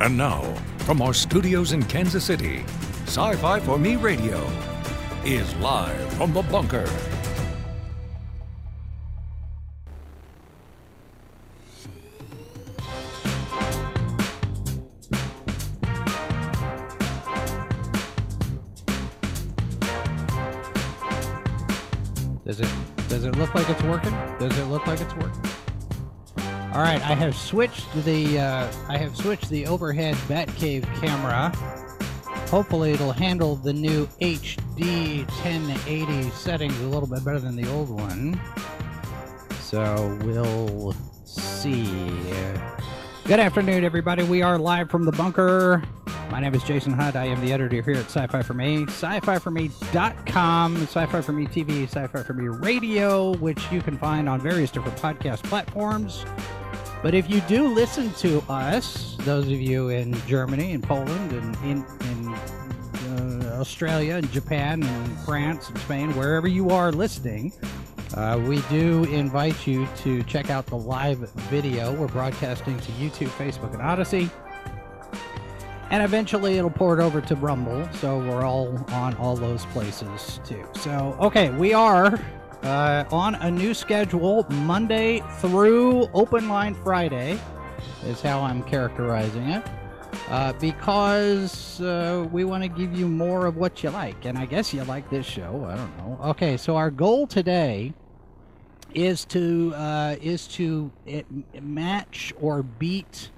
And now, from our studios in Kansas City, Sci Fi for Me Radio is live from the bunker. Does it does it look like it's working? Does it look like it's working? All right, I have switched the uh, I have switched the overhead Batcave camera. Hopefully, it'll handle the new HD 1080 settings a little bit better than the old one. So we'll see. Good afternoon, everybody. We are live from the bunker. My name is Jason Hunt. I am the editor here at Sci-Fi for Me. Sci-Fi for Me.com, Sci-Fi for Me TV, Sci-Fi for Me Radio, which you can find on various different podcast platforms. But if you do listen to us, those of you in Germany and Poland and in, in uh, Australia and Japan and France and Spain, wherever you are listening, uh, we do invite you to check out the live video. We're broadcasting to YouTube, Facebook, and Odysee. And eventually it'll port over to Rumble, so we're all on all those places too. So, okay, we are uh, on a new schedule Monday through Open Line Friday, is how I'm characterizing it. Uh, because uh, we want to give you more of what you like. And I guess you like this show. I don't know. Okay, so our goal today is to uh, is to it, match or beat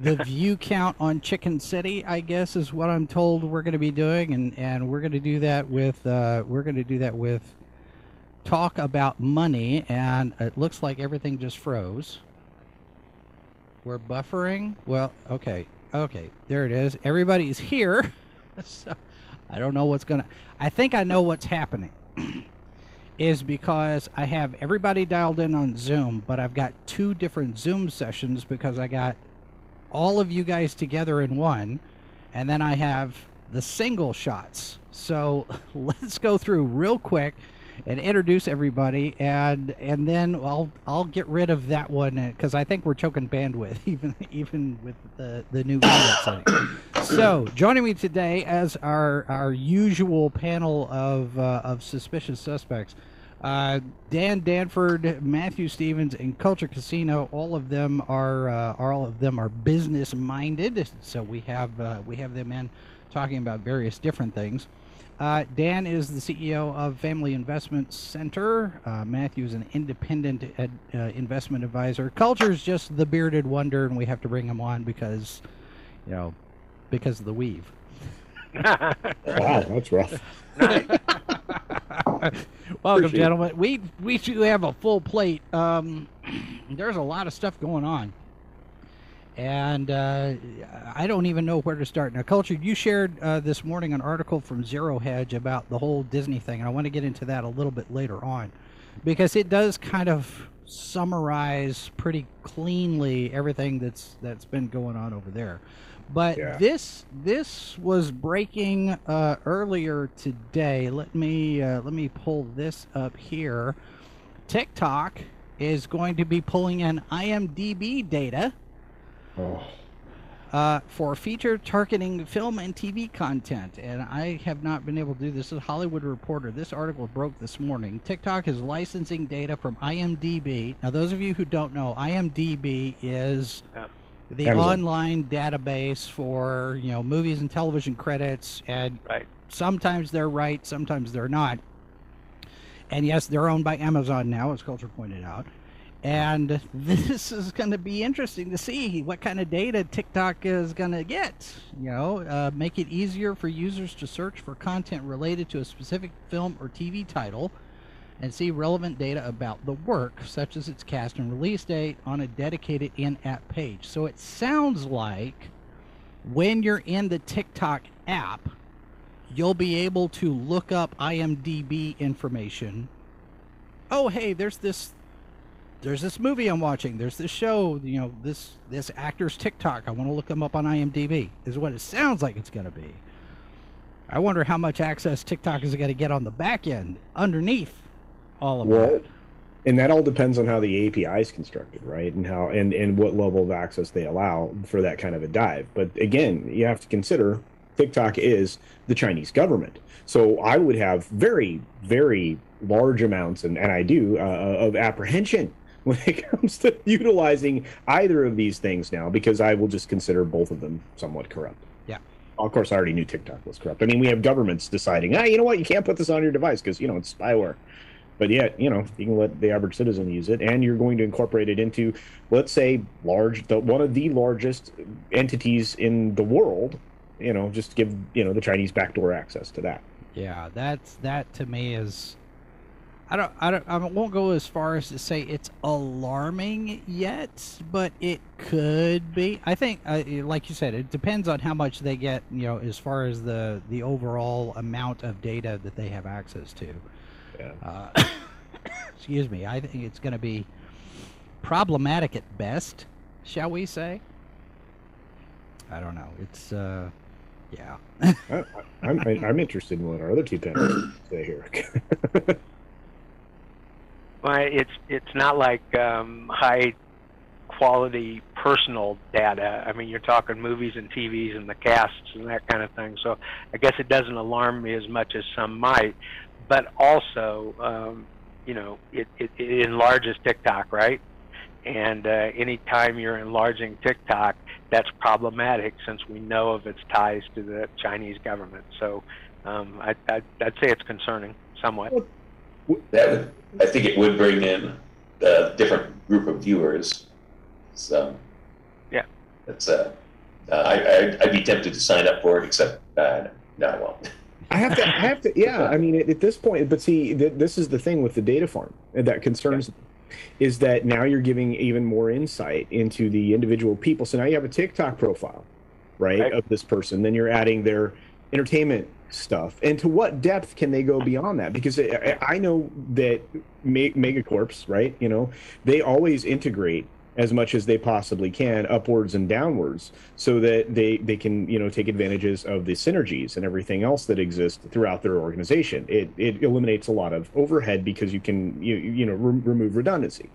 the view count on Chicken City, I guess, is what I'm told we're going to be doing, and and we're going to do that with uh, we're going to do that with talk about money, and it looks like everything just froze. We're buffering. Well, okay, okay, there it is. Everybody's here. so I don't know what's gonna. I think I know what's happening. is because I have everybody dialed in on Zoom, but I've got two different Zoom sessions because I got all of you guys together in one, and then I have the single shots. So let's go through real quick and introduce everybody, and and then I'll I'll get rid of that one because I think we're choking bandwidth even even with the the new. So joining me today as our our usual panel of uh, of suspicious suspects. Uh, Dan Danford, Matthew Stevens, and Culture Casino. All of them are uh, all of them are business minded. So we have uh, we have them in talking about various different things. Uh, Dan is the CEO of Family Investment Center. Uh, Matthew is an independent ed, uh, investment advisor. Culture is just the bearded wonder, and we have to bring him on because, you know, because of the weave. wow, that's rough. Welcome, Appreciate gentlemen. We we do have a full plate. Um, there's a lot of stuff going on, and uh, I don't even know where to start. Now, culture, you shared uh, this morning an article from Zero Hedge about the whole Disney thing, and I want to get into that a little bit later on, because it does kind of summarize pretty cleanly everything that's that's been going on over there. But yeah. this this was breaking uh, earlier today. Let me uh, let me pull this up here. TikTok is going to be pulling in IMDb data oh. uh, for feature targeting film and TV content, and I have not been able to do this. This is Hollywood Reporter. This article broke this morning. TikTok is licensing data from IMDb. Now, those of you who don't know, IMDb is. The Amazon. online database for you know movies and television credits and right. sometimes they're right sometimes they're not and yes they're owned by amazon now as culture pointed out and this is going to be interesting to see what kind of data tiktok is going to get you know uh, make it easier for users to search for content related to a specific film or tv title and see relevant data about the work, such as its cast and release date, on a dedicated in app page. So it sounds like when you're in the TikTok app, you'll be able to look up IMDb information. Oh, hey, there's this there's this movie I'm watching. There's this show, you know, this this actor's TikTok. I want to look them up on IMDb. Is what it sounds like it's going to be. I wonder how much access TikTok is going to get on the back end underneath all of what? and that all depends on how the API is constructed, right? And how and and what level of access they allow for that kind of a dive. But again, you have to consider TikTok is the Chinese government. So I would have very, very large amounts, and, and I do, uh, of apprehension when it comes to utilizing either of these things now, because I will just consider both of them somewhat corrupt. Yeah. Of course, I already knew TikTok was corrupt. I mean, we have governments deciding, ah, you know what, you can't put this on your device because, you know, it's spyware. But yet, you know, you can let the average citizen use it, and you're going to incorporate it into, let's say, large, the, one of the largest entities in the world. You know, just give you know the Chinese backdoor access to that. Yeah, that's that to me is. I don't, I don't, I won't go as far as to say it's alarming yet, but it could be. I think, uh, like you said, it depends on how much they get, you know, as far as the the overall amount of data that they have access to. Yeah. Uh, excuse me. I think it's going to be problematic at best, shall we say? I don't know. It's uh, yeah. I, I'm I'm interested in what our other two panelists say here. well, it's it's not like um, high quality personal data. I mean, you're talking movies and TVs and the casts and that kind of thing. So I guess it doesn't alarm me as much as some might. But also, um, you know, it, it, it enlarges TikTok, right? And uh, anytime you're enlarging TikTok, that's problematic since we know of its ties to the Chinese government. So um, I, I, I'd say it's concerning somewhat. That would, I think it would bring in a different group of viewers. So yeah, that's uh, uh I, I'd, I'd, be tempted to sign up for it, except uh, no, I won't. I have to. I have to. Yeah. I mean, at, at this point, but see, th- this is the thing with the data farm that concerns yeah is that now you're giving even more insight into the individual people. So now you have a TikTok profile, right, right. of this person. Then you're adding their entertainment stuff. And to what depth can they go beyond that? Because I know that megacorps, right, you know, they always integrate as much as they possibly can upwards and downwards so that they they can you know take advantages of the synergies and everything else that exists throughout their organization it it eliminates a lot of overhead because you can you you know re- remove redundancy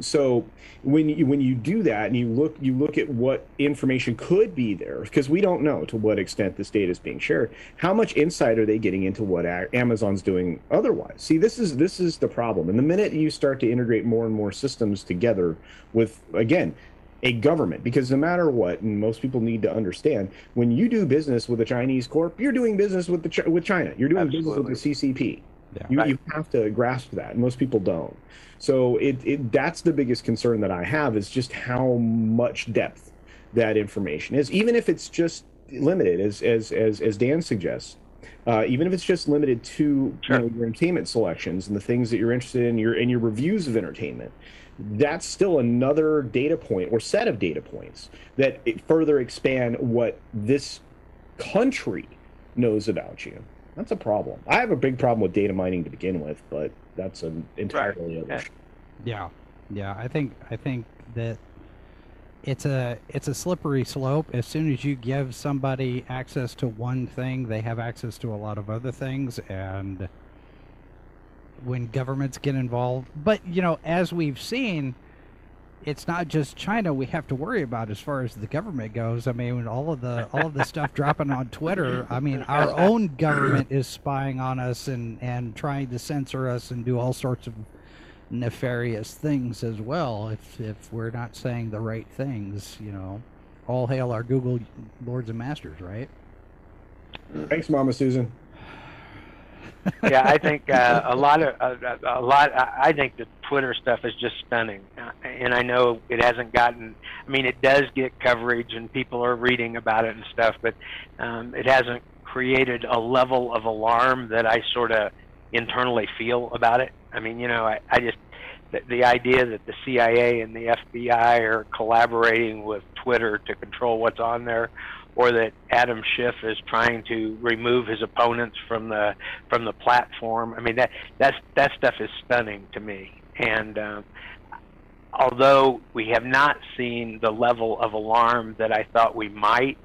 so when you when you do that and you look you look at what information could be there because we don't know to what extent this data is being shared. How much insight are they getting into what amazon's doing otherwise? See this is this is the problem. And the minute you start to integrate more and more systems together with again a government because no matter what and most people need to understand when you do business with a chinese corp you're doing business with the with china. You're doing Absolutely. business with the ccp yeah, you, right. you have to grasp that most people don't so it, it that's the biggest concern that I have is just how much depth that information is, even if it's just limited, as as as, as Dan suggests. Uh, even if it's just limited to sure. you know, your entertainment selections and the things that you're interested in, your in your reviews of entertainment, that's still another data point or set of data points that further expand what this country knows about you. That's a problem. I have a big problem with data mining to begin with, but that's an entirely right. other. Yeah, yeah. I think I think that it's a it's a slippery slope. As soon as you give somebody access to one thing, they have access to a lot of other things, and when governments get involved, but you know, as we've seen it's not just China we have to worry about as far as the government goes. I mean, all of the all of the stuff dropping on Twitter. I mean, our own government is spying on us and and trying to censor us and do all sorts of nefarious things as well. If if we're not saying the right things, you know, all hail our Google lords and masters, right? Thanks, Mama Susan yeah, I think uh, a lot of uh, a lot. I think the Twitter stuff is just stunning, uh, and I know it hasn't gotten. I mean, it does get coverage, and people are reading about it and stuff, but um, it hasn't created a level of alarm that I sort of internally feel about it. I mean, you know, I, I just the, the idea that the CIA and the FBI are collaborating with Twitter to control what's on there or that Adam Schiff is trying to remove his opponents from the from the platform. I mean that that's that stuff is stunning to me. And um, although we have not seen the level of alarm that I thought we might,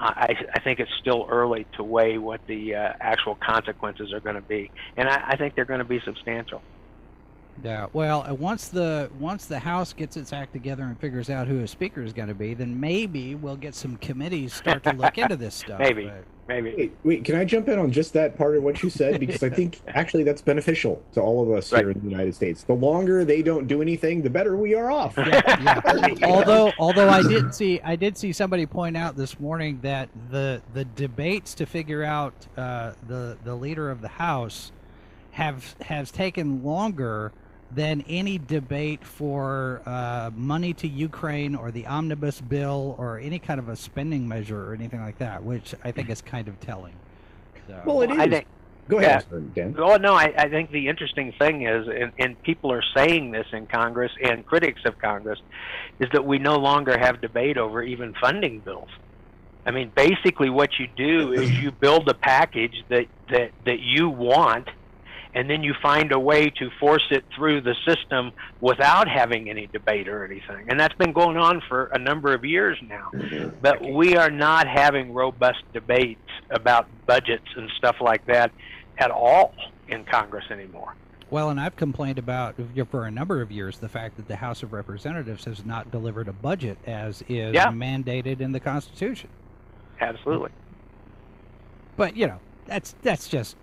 I, I think it's still early to weigh what the uh, actual consequences are going to be, and I, I think they're going to be substantial. Yeah. Well, uh, once the once the House gets its act together and figures out who a speaker is going to be, then maybe we'll get some committees start to look into this stuff. Maybe. but- Maybe. Wait, wait, can I jump in on just that part of what you said? Because I think actually that's beneficial to all of us here in the United States. The longer they don't do anything, the better we are off. yeah. although although I did see I did see somebody point out this morning that the the debates to figure out uh, the the leader of the House have has taken longer than any debate for uh, money to Ukraine or the omnibus bill or any kind of a spending measure or anything like that, which I think is kind of telling. So, Well, it is. I think. Go ahead, Dan. Well, no, I, I think the interesting thing is, and, and people are saying this in Congress and critics of Congress, is that we no longer have debate over even funding bills. I mean, basically, what you do is you build a package that, that, that you want, and then you find a way to force it through the system without having any debate or anything. And that's been going on for a number of years now. Mhm. But we are not having robust debates about budgets and stuff like that at all in Congress anymore. Well, and I've complained about for a number of years the fact that the House of Representatives has not delivered a budget as is Yeah. mandated in the Constitution. Absolutely. But you know, that's that's just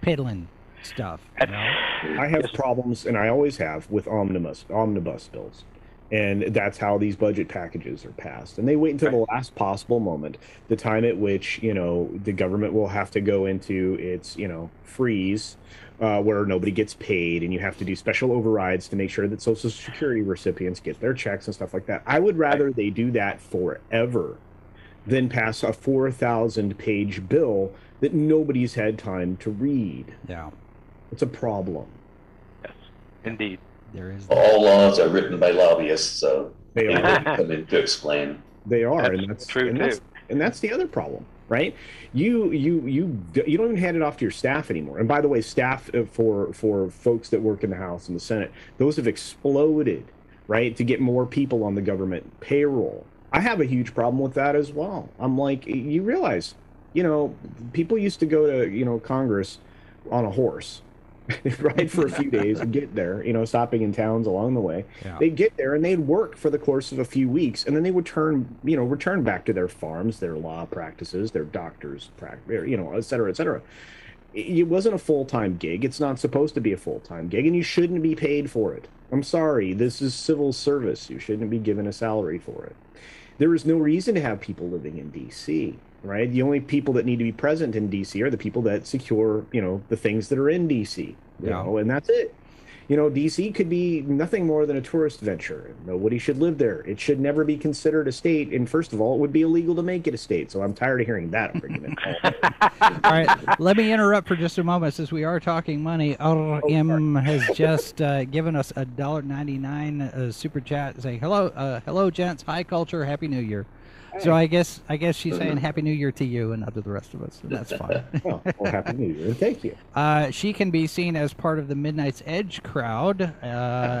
piddling stuff. You know? I have Yes. problems, and I always have, with omnibus omnibus bills, and that's how these budget packages are passed. And they wait until the last possible moment, the time at which you know the government will have to go into its you know freeze, uh, where nobody gets paid, and you have to do special overrides to make sure that Social Security recipients get their checks and stuff like that. I would rather they do that forever than pass a four thousand page bill that nobody's had time to read. Yeah, It's a problem. Yes. Indeed. there is. All laws are written by lobbyists, so They they are. come in to explain. They are, That's and that's true, and that's, too. and that's the other problem, right? You you you you don't even hand it off to your staff anymore. And by the way, staff uh, for for folks that work in the House and the Senate, those have exploded, right? To get more people on the government payroll. I have a huge problem with that as well. I'm like, you realize, you know, people used to go to you know Congress on a horse. right for a few days and get there you know stopping in towns along the way. Yeah. they'd get there and they'd work for the course of a few weeks and then they would turn you know return back to their farms their law practices their doctors practice er, you know et cetera et cetera. It wasn't a full-time gig. It's not supposed to be a full-time gig and you shouldn't be paid for it. I'm sorry. This is civil service. You shouldn't be given a salary for it. There is no reason to have people living in dc right the only people that need to be present in dc are the people that secure you know the things that are in dc you Yeah. know and that's it you know, DC could be nothing more than a tourist venture. Nobody should live there. It should never be considered a state. And first of all, it would be illegal to make it a state. So I'm tired of hearing that argument. All right, let me interrupt for just a moment since we are talking money. RM has just uh, given us a dollar ninety nine uh, super chat saying hello, uh, hello, gents, Hi, culture, happy New Year. So I guess I guess she's saying happy New Year to you and not to the rest of us. So that's fine. oh, well, happy New Year and thank you. Uh, she can be seen as part of the Midnight's Edge crowd. Uh,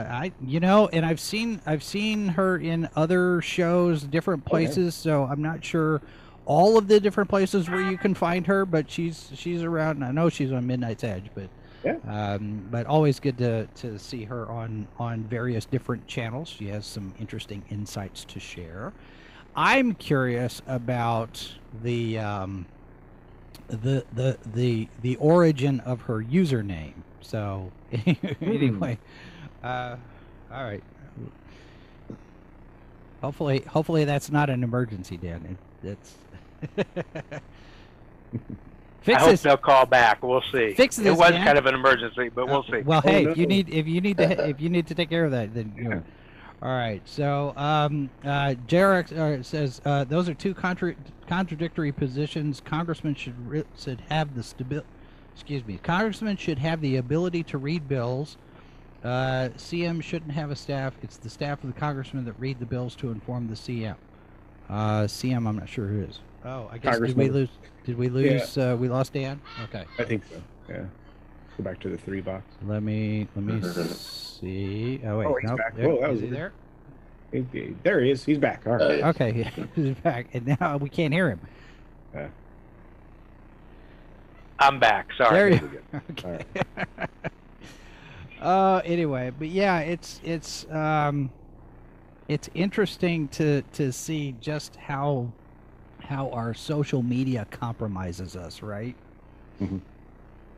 I, you know, and I've seen I've seen her in other shows, different Okay. places. So I'm not sure all of the different places where you can find her, but she's she's around. I know she's on Midnight's Edge, but Yeah. um, but always good to, to see her on on various different channels. She has some interesting insights to share. I'm curious about the um, the the the the origin of her username. So anyway, uh, all right. Hopefully, hopefully that's not an emergency, Dan. It, it's I hope this. they'll call back. We'll see. Fix It was Dan. kind of an emergency, but we'll Uh, see. Well, Oh, hey, no. if you need if you need to if you need to take care of that, then you know. All right. So, um, uh, JRX uh, says uh, those are two contra- contradictory positions. Congressmen should ri- should have the stabil. Excuse me. Congressmen should have the ability to read bills. Uh, CM shouldn't have a staff. It's the staff of the congressman that read the bills to inform the CM. Uh, CM, I'm not sure who is. Oh, I guess did we lose? Did we lose? Uh, we lost Dan. Okay. I think so. Yeah. Go back to the three box. Let me let me see. Oh wait, Oh, he's nope. back. There- Whoa, that is was he there? He- he- There he is. He's back. All right. Uh, Okay, he's back, and now we can't hear him. I'm back. Sorry. There Sorry. you. All Okay. right. Uh, anyway, but yeah, it's it's um, it's interesting to to see just how how our social media compromises us, right? Mhm.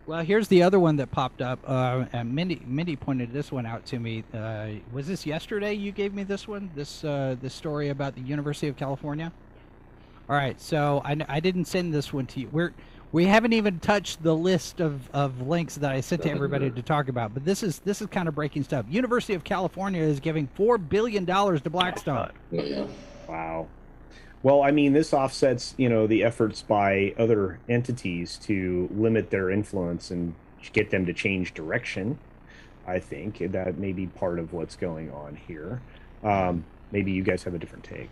Well, here's the other one that popped up. Uh, and Mindy Mindy pointed this one out to me. Uh, was this yesterday? You gave me this one. This uh, this story about the University of California. All right, so I, I didn't send this one to you. We're we haven't even touched the list of, of links that I sent to everybody to talk about. But this is this is kind of breaking stuff. University of California is giving four billion dollars to Blackstone. Wow. Well, I mean, this offsets, you know, the efforts by other entities to limit their influence and get them to change direction. I think that may be part of what's going on here. Um, maybe you guys have a different take.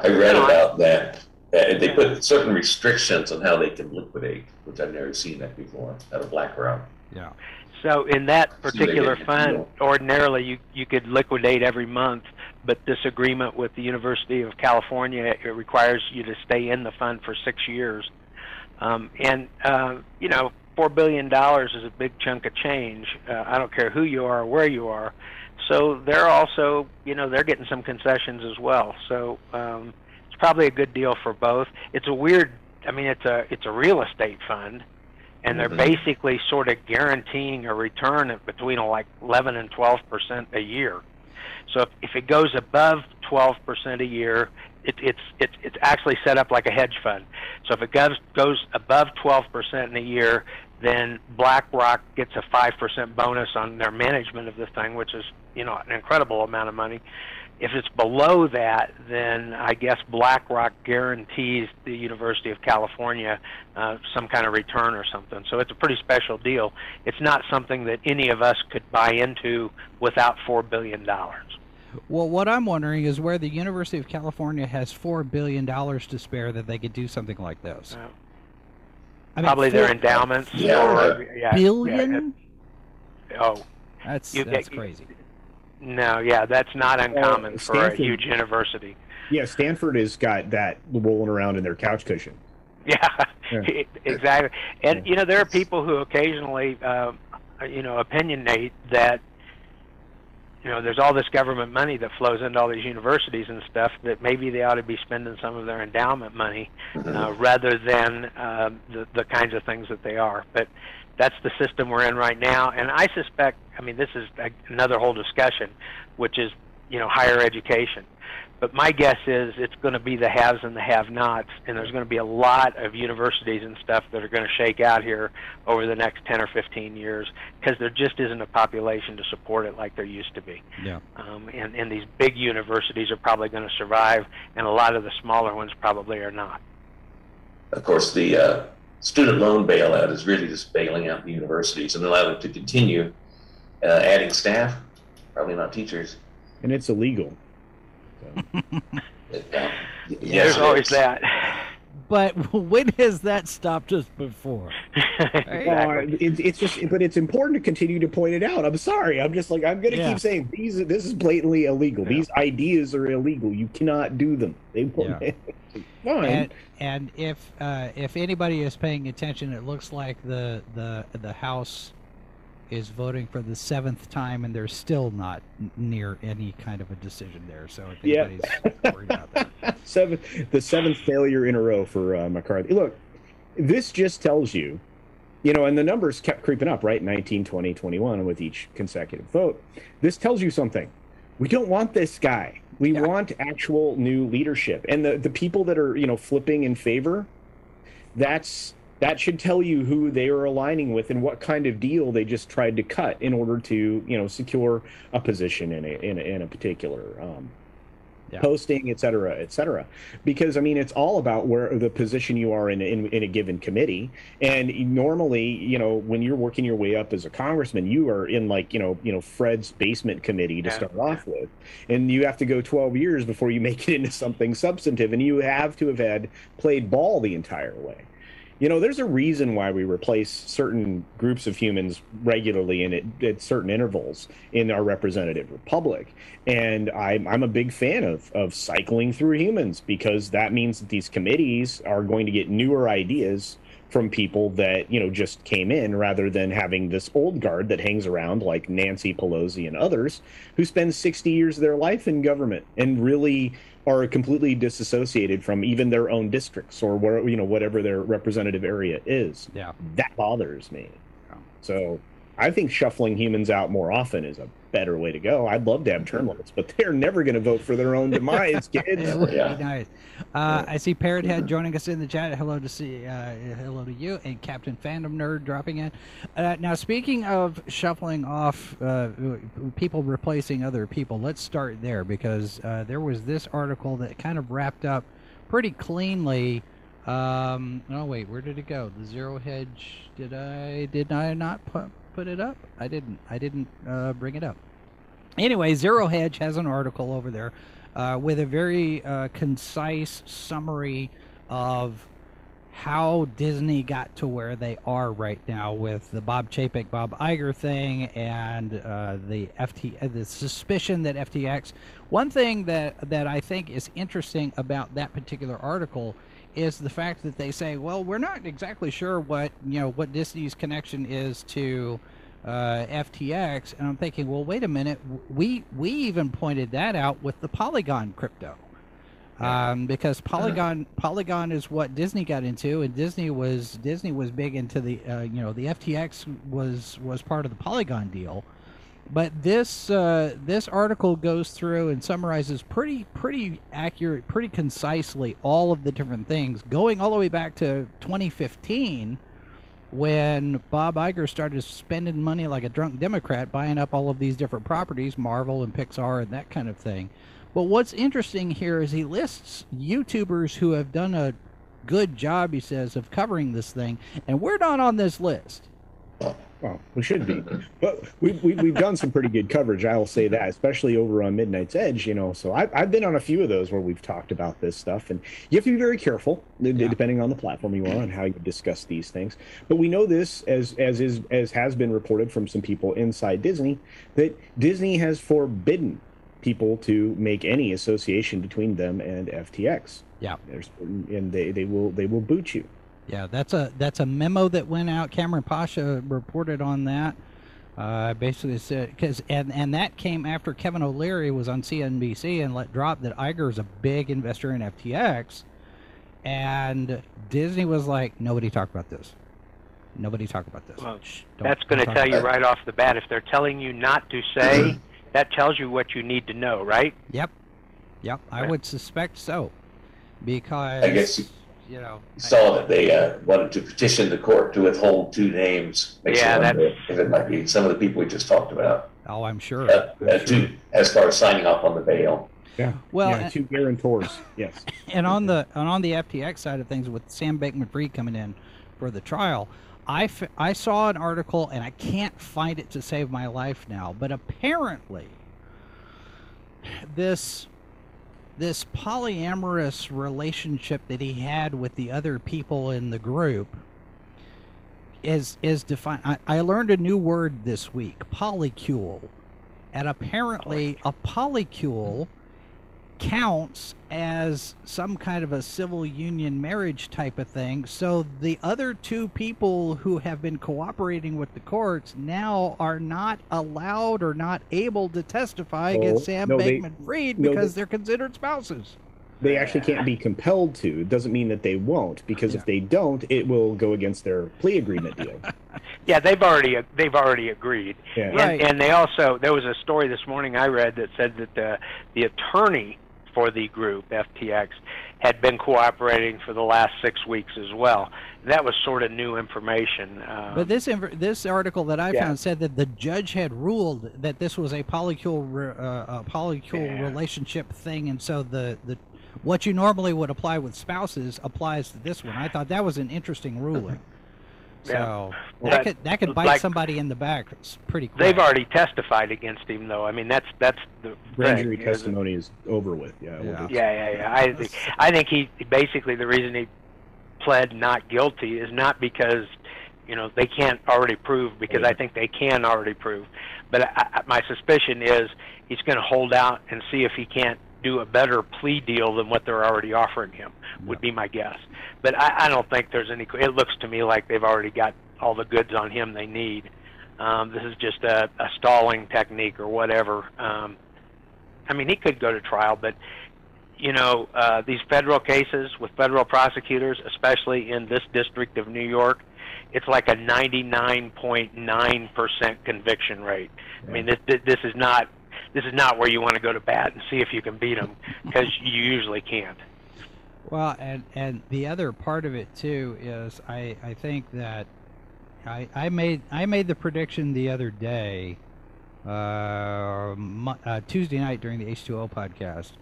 I read about that. Uh, they put certain restrictions on how they can liquidate, which I've never seen that before at a BlackRock. Yeah. So in that particular get- fund, ordinarily you, you could liquidate every month, but this agreement with the University of California it requires you to stay in the fund for six years. Um, and uh, you know, four billion dollars is a big chunk of change. Uh, I don't care who you are or where you are. So they're also, you know, they're getting some concessions as well. So um, it's probably a good deal for both. It's a weird. I mean, it's a it's a real estate fund and they're Mhm. basically sort of guaranteeing a return of between like 11 and 12 percent a year. So if, if it goes above 12 percent a year, it, it's it's it's actually set up like a hedge fund. So if it goes goes above 12 percent in a year, then BlackRock gets a five percent bonus on their management of the thing, which is you know an incredible amount of money. If it's below that, then I guess BlackRock guarantees the University of California uh, some kind of return or something. So it's a pretty special deal. It's not something that any of us could buy into without four billion dollars. Well, what I'm wondering is where the University of California has four billion dollars to spare that they could do something like this. Uh, I mean, Probably their four endowments. Yeah, or, yeah, billion? yeah, oh That's You that's get- crazy. No, yeah, that's not uncommon for a huge university. Yeah, Stanford has got that rolling around in their couch cushion. Yeah, Yeah. exactly. And Yeah. you know, there are people who occasionally, uh, you know, opinionate that you know there's all this government money that flows into all these universities and stuff that maybe they ought to be spending some of their endowment money uh, rather than um, the the kinds of things that they are. But that's the system we're in right now, and I suspect. I mean, this is a, another whole discussion, which is you know higher education. But my guess is it's going to be the haves and the have-nots, and there's going to be a lot of universities and stuff that are going to shake out here over the next 10 or 15 years because there just isn't a population to support it like there used to be. Yeah. Um, and, and these big universities are probably going to survive, and a lot of the smaller ones probably are not. Of course, the uh, student loan bailout is really just bailing out the universities and allowing them to continue uh, adding staff, probably not teachers. And it's illegal. But, uh, yes, There's it always that. But when has that stopped us before? exactly. Well, it, it's just, but it's important to continue to point it out. I'm sorry. I'm just like, I'm going to Yeah. keep saying these. This is blatantly illegal. Yeah. These ideas are illegal. You cannot do them. They won't. Fine. And and if uh, if anybody is paying attention, it looks like the the the House is voting for the seventh time, and they're still not near any kind of a decision there. So Yeah. anybody's worried about that, Seven, the seventh failure in a row for uh, McCarthy. Look, this just tells you, you know, and the numbers kept creeping up, right? 19, 20, 21 with each consecutive vote. This tells you something. We don't want this guy. We Yeah. want actual new leadership. And the, the people that are, you know, flipping in favor, that's that should tell you who they are aligning with and what kind of deal they just tried to cut in order to, you know, secure a position in a in a, in a particular um, Yeah. posting, et cetera, et cetera. Because I mean, it's all about where the position you are in, in in a given committee. And normally, you know, when you're working your way up as a congressman, you are in like you know you know Fred's basement committee to Yeah. start off with, and you have to go 12 years before you make it into something substantive, and you have to have had played ball the entire way. You know, there's a reason why we replace certain groups of humans regularly and at, at certain intervals in our representative republic. And I'm, I'm a big fan of, of cycling through humans because that means that these committees are going to get newer ideas from people that you know just came in rather than having this old guard that hangs around like Nancy Pelosi and others who spend 60 years of their life in government and really are completely disassociated from even their own districts or where you know whatever their representative area is. Yeah. That bothers me. So I think shuffling humans out more often is a better way to go. I'd love to have term limits, but they're never going to vote for their own demise, kids. It would Yeah. be nice. Uh, I see Parrot Head joining us in the chat. Hello to see, uh, hello to you, and Captain Fandom Nerd dropping in. Uh, now, speaking of shuffling off uh, people replacing other people, let's start there because uh, there was this article that kind of wrapped up pretty cleanly. Um, oh wait, where did it go? The zero hedge. Did I? Did I not put put it up? I didn't. I didn't uh, bring it up. Anyway, Zero Hedge has an article over there uh, with a very uh, concise summary of how Disney got to where they are right now with the Bob Chapek, Bob Iger thing, and uh, the FT, uh, the suspicion that FTX. One thing that that I think is interesting about that particular article is the fact that they say, well, we're not exactly sure what you know what Disney's connection is to uh, FTX, and I'm thinking, well, wait a minute, we we even pointed that out with the Polygon crypto, um, because Polygon Polygon is what Disney got into, and Disney was Disney was big into the uh, you know the FTX was was part of the Polygon deal. But this uh, this article goes through and summarizes pretty pretty accurate, pretty concisely all of the different things, going all the way back to 2015, when Bob Iger started spending money like a drunk Democrat, buying up all of these different properties, Marvel and Pixar and that kind of thing. But what's interesting here is he lists YouTubers who have done a good job, he says, of covering this thing, and we're not on this list. Well, we should be, but we, we, we've done some pretty good coverage. I'll say that, especially over on Midnight's Edge. You know, so I've, I've been on a few of those where we've talked about this stuff, and you have to be very careful, Yeah. depending on the platform you are and how you discuss these things. But we know this, as as is as has been reported from some people inside Disney, that Disney has forbidden people to make any association between them and FTX. Yeah. There's, and they, they will they will boot you. Yeah, that's a that's a memo that went out. Kamran Pasha reported on that. Uh, basically said because and and that came after Kevin O'Leary was on CNBC and let drop that Iger is a big investor in FTX, and Disney was like, nobody talk about this. Nobody talk about this. Well, Shh, That's going to tell you about right off the bat. If they're telling you not to say, that tells you what you need to know, right? it." Yep, yep. I Right. would suspect so, because I guess you- you know. Saw that they uh, wanted to petition the court to withhold two names. Makes Yeah, wonder if it might be some of the people we just talked about. oh, I'm sure. Uh, I'm uh, sure. two, as far as signing off on the bail. Yeah. Well, yeah, and- two guarantors. Yes. and on the and on the FTX side of things, with Sam Bankman-Fried coming in for the trial, I, f- I saw an article and I can't find it to save my life now, but apparently this this polyamorous relationship that he had with the other people in the group is is defined. I, I learned a new word this week, polycule, and apparently a polycule counts as some kind of a civil union marriage type of thing. So the other two people who have been cooperating with the courts now are not allowed or not able to testify Oh, against Sam no, they- Bankman-Fried no, because they- they're considered spouses. They actually can't be compelled to. It doesn't mean that they won't, because Yeah. if they don't, it will go against their plea agreement deal. Yeah, they've already they've already agreed. Yeah. Right. And, and they also there was a story this morning I read that said that the the attorney for the group FTX had been cooperating for the last six weeks as well. That was sort of new information. Um, But this this article that I Yeah. found said that the judge had ruled that this was a polycule re- uh, a polycule Yeah. relationship thing, and so the the what you normally would apply with spouses applies to this one. I thought that was an interesting ruling. So Yeah. that But, could that could bite like- somebody in the back s- pretty quick. they've already testified against him, though. I mean, that's that's the Grand jury you know, the- testimony is over with. Yeah. it will Yeah. Yeah, yeah, yeah. I think I think he basically the reason he pled not guilty is not because you know they can't already prove because I think they can already prove, but I, I, my suspicion is he's going to hold out and see if he can't do a better plea deal than what they're already offering him. Would be my guess. But I, I don't think there's any. It looks to me like they've already got all the goods on him they need. Um, this is just a, a stalling technique or whatever. Um, I mean, he could go to trial, but you know, uh, these federal cases with federal prosecutors, especially in this district of New York, it's like a 99.9% conviction rate. I mean, this, this is not this is not where you want to go to bat and see if you can beat them because you usually can't. Well, and and the other part of it too is I I think that I I made I made the prediction the other day, uh, uh Tuesday night during the H2O podcast.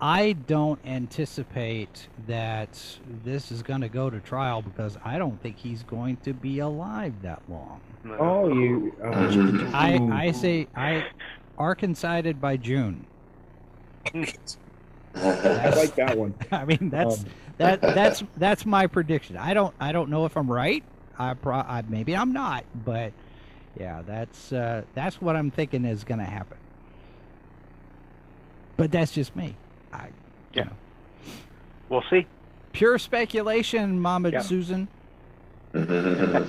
I don't anticipate that this is going to go to trial because I don't think he's going to be alive that long. Oh, you! Uh, I I say I Arkancided by June. I like that one. I mean, that's um. that that's that's my prediction. I don't I don't know if I'm right. I, pro, I maybe I'm not, but yeah, that's uh, that's what I'm thinking is going to happen. But that's just me. I, yeah. Know. We'll see. Pure speculation, Mama yeah. Susan. well,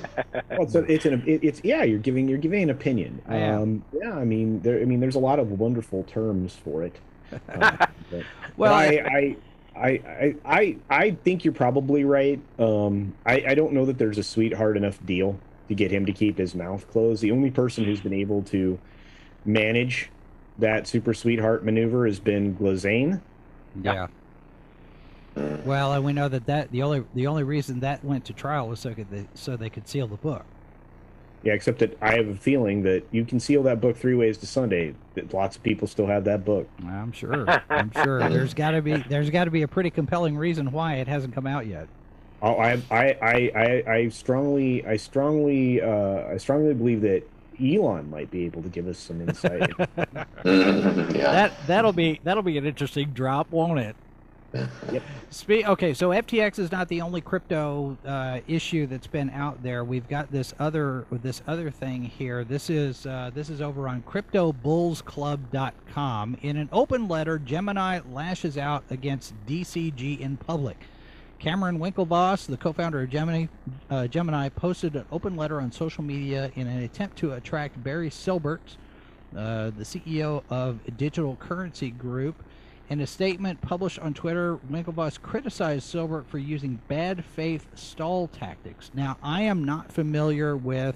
it's, a, it's an it, it's yeah you're giving you're giving an opinion I am. Um, yeah i mean there i mean there's a lot of wonderful terms for it uh, well but I, I, I i i think you're probably right. Um i i don't know that there's a sweetheart enough deal to get him to keep his mouth closed. The only person who's been able to manage that super sweetheart maneuver has been Ghislaine yeah. Well, and we know that, that the only the only reason that went to trial was so could they, so they could seal the book. Yeah, except that I have a feeling that you can seal that book three ways to Sunday. That lots of people still have that book. I'm sure. I'm sure. There's got to be there's got to be a pretty compelling reason why it hasn't come out yet. Oh, I I I I, I strongly I strongly uh, I strongly believe that Elon might be able to give us some insight. yeah. That that'll be that'll be an interesting drop, won't it? Yep. Spe- okay, so FTX is not the only crypto uh, issue that's been out there. We've got this other this other thing here. This is uh, this is over on CryptoBullsClub.com. In an open letter, Gemini lashes out against DCG in public. Cameron Winklevoss, the co-founder of Gemini, uh, Gemini, posted an open letter on social media in an attempt to attract Barry Silbert, uh, the CEO of Digital Currency Group in a statement published on Twitter, Winklevoss criticized Silbert for using bad faith stall tactics. Now, I am not familiar with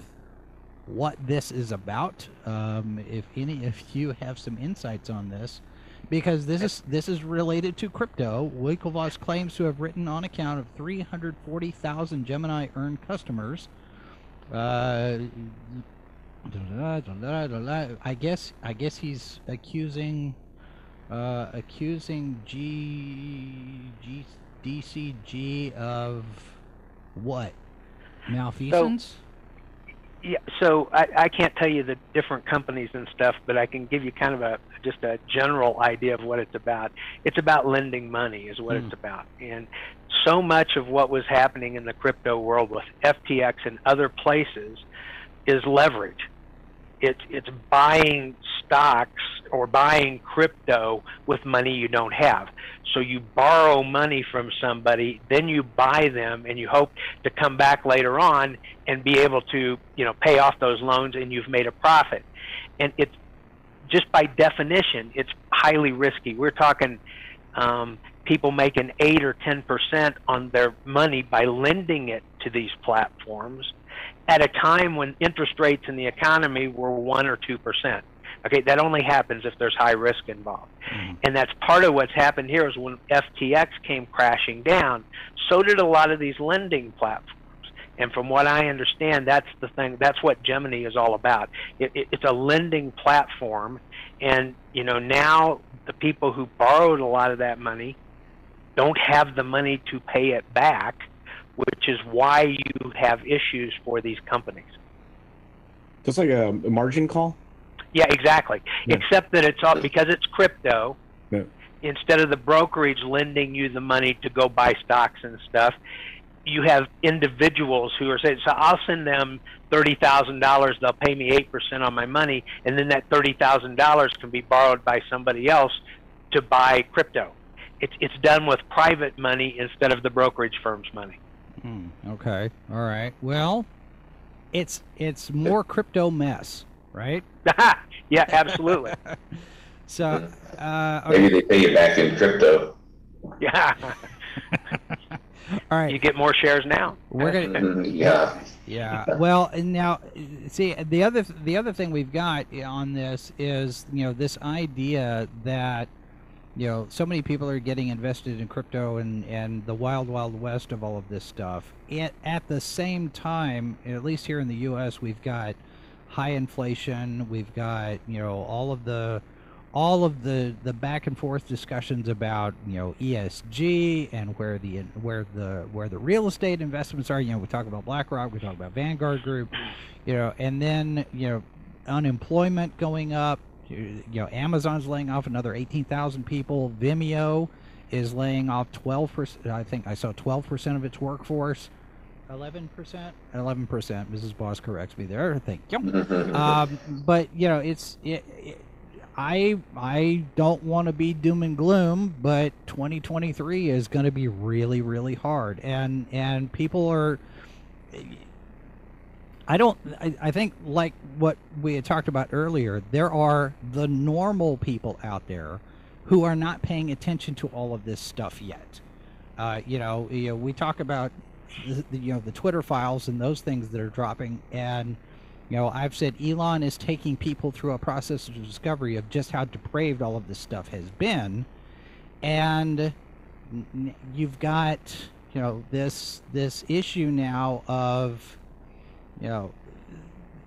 what this is about. Um, if any of you have some insights on this, because this is this is related to crypto. Winklevoss claims to have written on account of 340,000 Gemini earned customers. Uh, I guess I guess he's accusing uh, accusing G, G DCG of what malfeasance. So, yeah, so I, I can't tell you the different companies and stuff, but I can give you kind of a just a general idea of what it's about. It's about lending money, is what mm. it's about, and so much of what was happening in the crypto world with FTX and other places is leverage it's it's buying stocks or buying crypto with money you don't have. So you borrow money from somebody, then you buy them, and you hope to come back later on and be able to you know pay off those loans, and you've made a profit. And it's just by definition, it's highly risky. We're talking um, people making eight or ten percent on their money by lending it to these platforms at a time when interest rates in the economy were 1 or 2%. Okay, that only happens if there's high risk involved. Mm-hmm. And that's part of what's happened here is when FTX came crashing down, so did a lot of these lending platforms. And from what I understand, that's the thing. That's what Gemini is all about. It, it, it's a lending platform, and you know now the people who borrowed a lot of that money don't have the money to pay it back, which is why you have issues for these companies. Just like a, margin call? Yeah, exactly. Yeah. Except that it's all because it's crypto. Yeah. Instead of the brokerage lending you the money to go buy stocks and stuff, you have individuals who are saying, "So I'll send them thirty thousand dollars. They'll pay me eight percent on my money, and then that thirty thousand dollars can be borrowed by somebody else to buy crypto. It's it's done with private money instead of the brokerage firm's money. Hmm, okay. All right. Well, it's it's more crypto mess, right? yeah, absolutely. so uh, okay. Maybe they pay you back in crypto. Yeah. All right. You get more shares now. We're gonna. Yeah. Yeah. Well, and now, see, the other the other thing we've got on this is you know this idea that you know so many people are getting invested in crypto and and the wild wild west of all of this stuff. At at the same time, at least here in the U.S., we've got high inflation. We've got you know all of the all of the the back and forth discussions about you know ESG and where the where the where the real estate investments are. You know, we talk about BlackRock, we talk about Vanguard Group, you know, and then you know unemployment going up. You know, Amazon's laying off another eighteen thousand people. Vimeo is laying off twelve percent. I think I saw twelve percent of its workforce. Eleven percent. Eleven percent. Mrs. Boss corrects me there. Thank you. Um, but you know, it's it, it, I I don't want to be doom and gloom, but 2023 is going to be really really hard, and and people are. I don't. I, I think like what we had talked about earlier. There are the normal people out there who are not paying attention to all of this stuff yet. Uh, you know, you know, we talk about the, you know the Twitter files and those things that are dropping, and you know, I've said Elon is taking people through a process of discovery of just how depraved all of this stuff has been, and you've got you know this this issue now of you know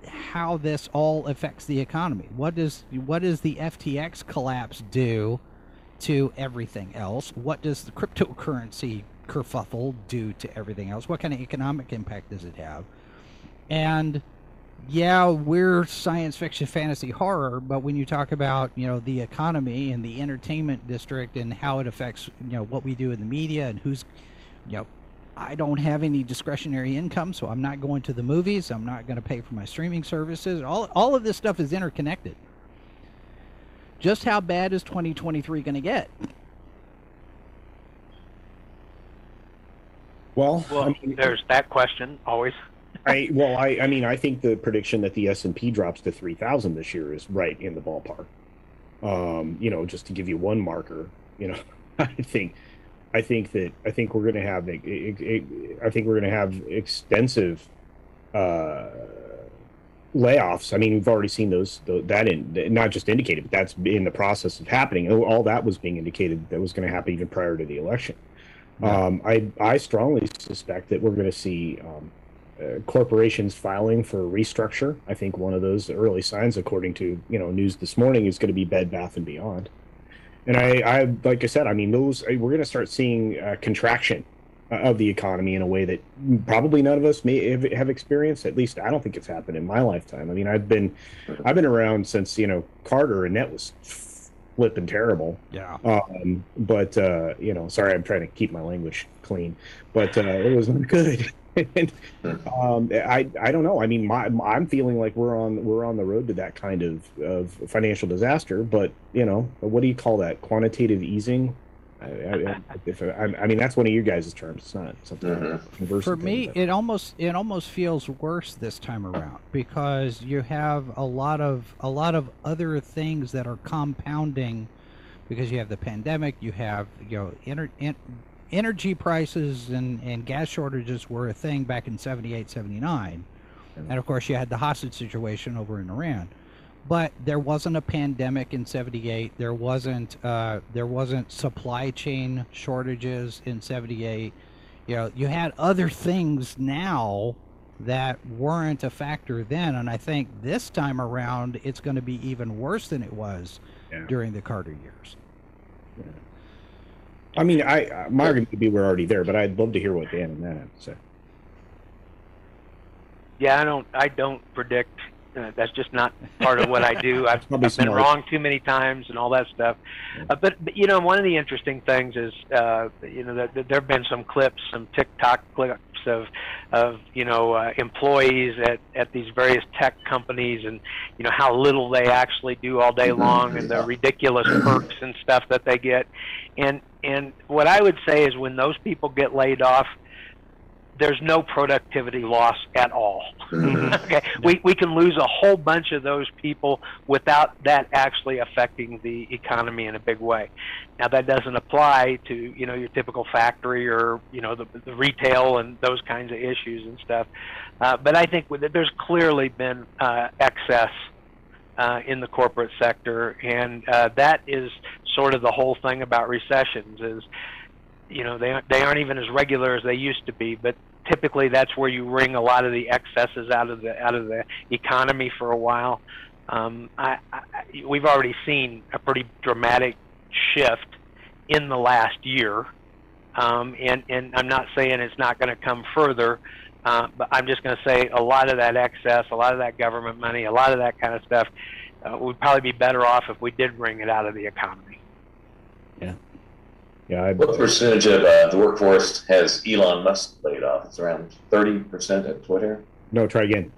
how this all affects the economy. What does what does the FTX collapse do to everything else? What does the cryptocurrency kerfuffle do to everything else? What kind of economic impact does it have? And yeah, we're science fiction, fantasy, horror, but when you talk about you know the economy and the entertainment district and how it affects you know what we do in the media and who's you know I don't have any discretionary income, so I'm not going to the movies. I'm not going to pay for my streaming services. All all of this stuff is interconnected. Just how bad is 2023 going to get? Well, Well, I mean, there's that question always. I well, I I mean, I think the prediction that the S and P drops to three thousand this year is right in the ballpark. Um, you know, just to give you one marker, you know, I think, I think that I think we're going to have, a- a- a- I think we're going to have extensive uh, layoffs. I mean, we've already seen those, tho- that in not just indicated, but that's in the process of happening. All that was being indicated that was going to happen even prior to the election. Um, I I strongly suspect that we're going to see um, uh, corporations filing for restructure. I think one of those early signs, according to you know news this morning, is going to be Bed Bath and Beyond. And I, I like I said, I mean those we're going to start seeing uh, contraction uh, of the economy in a way that probably none of us may have, have experienced. At least I don't think it's happened in my lifetime. I mean I've been I've been around since you know Carter, and that was flipping terrible. Yeah. Um, but uh, you know, sorry, I'm trying to keep my language clean, but uh, it was not good. And, um, I I don't know. I mean, my, I'm feeling like we're on we're on the road to that kind of of financial disaster. But you know, what do you call that? Quantitative easing. I, I, if I, I mean, that's one of you guys' terms. It's not something. Mhm. For thing, me, but- it almost it almost feels worse this time around because you have a lot of a lot of other things that are compounding because you have the pandemic, you have you know ener- en- energy prices and, and gas shortages were a thing back in 78 79 and of course you had the hostage situation over in Iran. But there wasn't a pandemic in 78 there wasn't uh, there wasn't supply chain shortages in 78 you know you had other things now that weren't a factor then. And i think this time around it's going to be even worse than it was Yeah. during the carter years I mean, I my argument would be we're already there, but I'd love to hear what Dan and that have to say. Yeah, I don't. I don't predict. Uh, that's just not part of what I do. I've, Probably I've been smart. wrong too many times and all that stuff. Uh, but, but you know, one of the interesting things is, uh, you know, that, that there have been some clips, some TikTok clips of of you know uh, employees at at these various tech companies and you know how little they actually do all day long and the ridiculous perks and stuff that they get. And and what I would say is when those people get laid off there's no productivity loss at all. Mhm. okay, we we can lose a whole bunch of those people without that actually affecting the economy in a big way. Now that doesn't apply to you know your typical factory or you know the, the retail and those kinds of issues and stuff. Uh, but I think with, there's clearly been uh, excess uh, in the corporate sector, and uh, that is sort of the whole thing about recessions is you know they aren't, they aren't even as regular as they used to be but typically that's where you wring a lot of the excesses out of the out of the economy for a while. Um, I, I, we've already seen a pretty dramatic shift in the last year. Um, and and I'm not saying it's not going to come further uh, but I'm just going to say a lot of that excess a lot of that government money a lot of that kind of stuff uh, would probably be better off if we did wring it out of the economy. Yeah, I, What percentage of uh, the workforce has Elon Musk laid off? It's around 30% at Twitter. no, try again.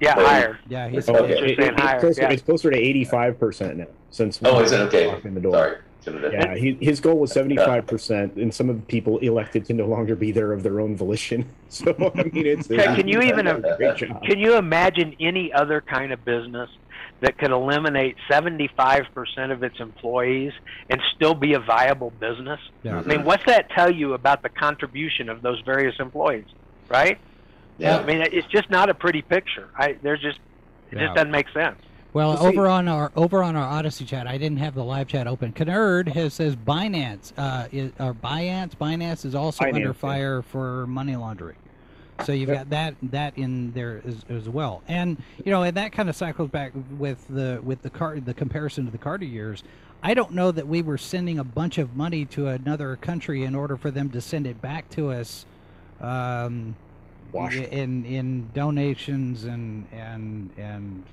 yeah Well, higher Yeah, he's Okay. It- it- saying it's, higher, closer, yeah. it's closer to 85% now since Oh, is it? Okay. walked in the door. Sorry. Should have Yeah, he, his goal was 75%, and some of the people elected to no longer be there of their own volition. So, I mean, it's. Okay, can you even- Great job. Can you imagine any other kind of business that could eliminate 75% of its employees and still be a viable business? Yeah. I mean, what's that tell you about the contribution of those various employees, right? Yeah. I mean, it's just not a pretty picture. I there's just it Yeah. just doesn't make sense. Well, Well, see- over on our over on our Odysee chat, I didn't have the live chat open. Canard has says Binance, uh, is, or Binance, Binance is also Binance, under yeah. fire for money laundering. So you've got that that in there as, as well, and you know, and that kind of cycles back with the with the car the comparison to the Carter years. I don't know that we were sending a bunch of money to another country in order for them to send it back to us. Um, in in donations and and and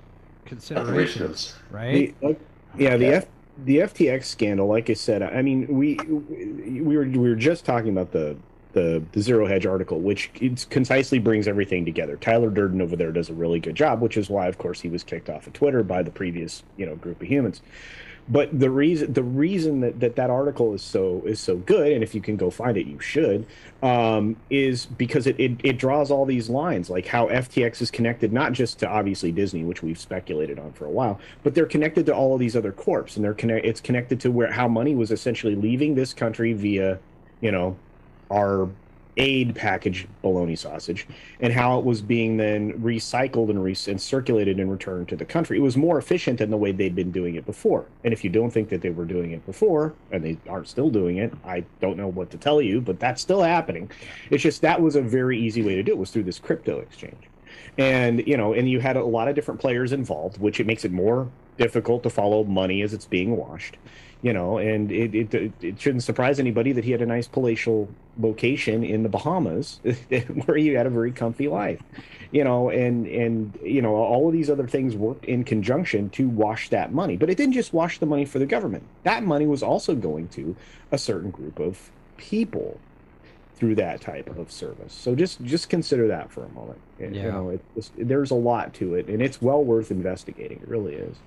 considerations, right? The, like, yeah, the. F, the FTX scandal. Like I said, I mean, we we were we were just talking about the the, the zero hedge article, which concisely brings everything together. Tyler Durden over there does a really good job, which is why, of course, he was kicked off of Twitter by the previous you know group of humans. But the reason the reason that, that that article is so is so good, and if you can go find it, you should, um, is because it, it it draws all these lines, like how FTX is connected not just to obviously Disney, which we've speculated on for a while, but they're connected to all of these other corps, and they're connect. It's connected to where how money was essentially leaving this country via, you know, our aid package bologna sausage and how it was being then recycled and, re- and circulated and returned to the country. It was more efficient than the way they'd been doing it before. And if you don't think that they were doing it before, and they are still doing it, I don't know what to tell you, but that's still happening. It's just that was a very easy way to do it was through this crypto exchange. And you know, and you had a lot of different players involved, which it makes it more difficult to follow money as it's being washed you know, and it, it it shouldn't surprise anybody that he had a nice palatial location in the Bahamas where he had a very comfy life, you know, and and you know all of these other things worked in conjunction to wash that money, but it didn't just wash the money for the government. That money was also going to a certain group of people through that type of service. So just just consider that for a moment. And, You Yeah. know, it, it's, there's a lot to it, and it's well worth investigating. It really is.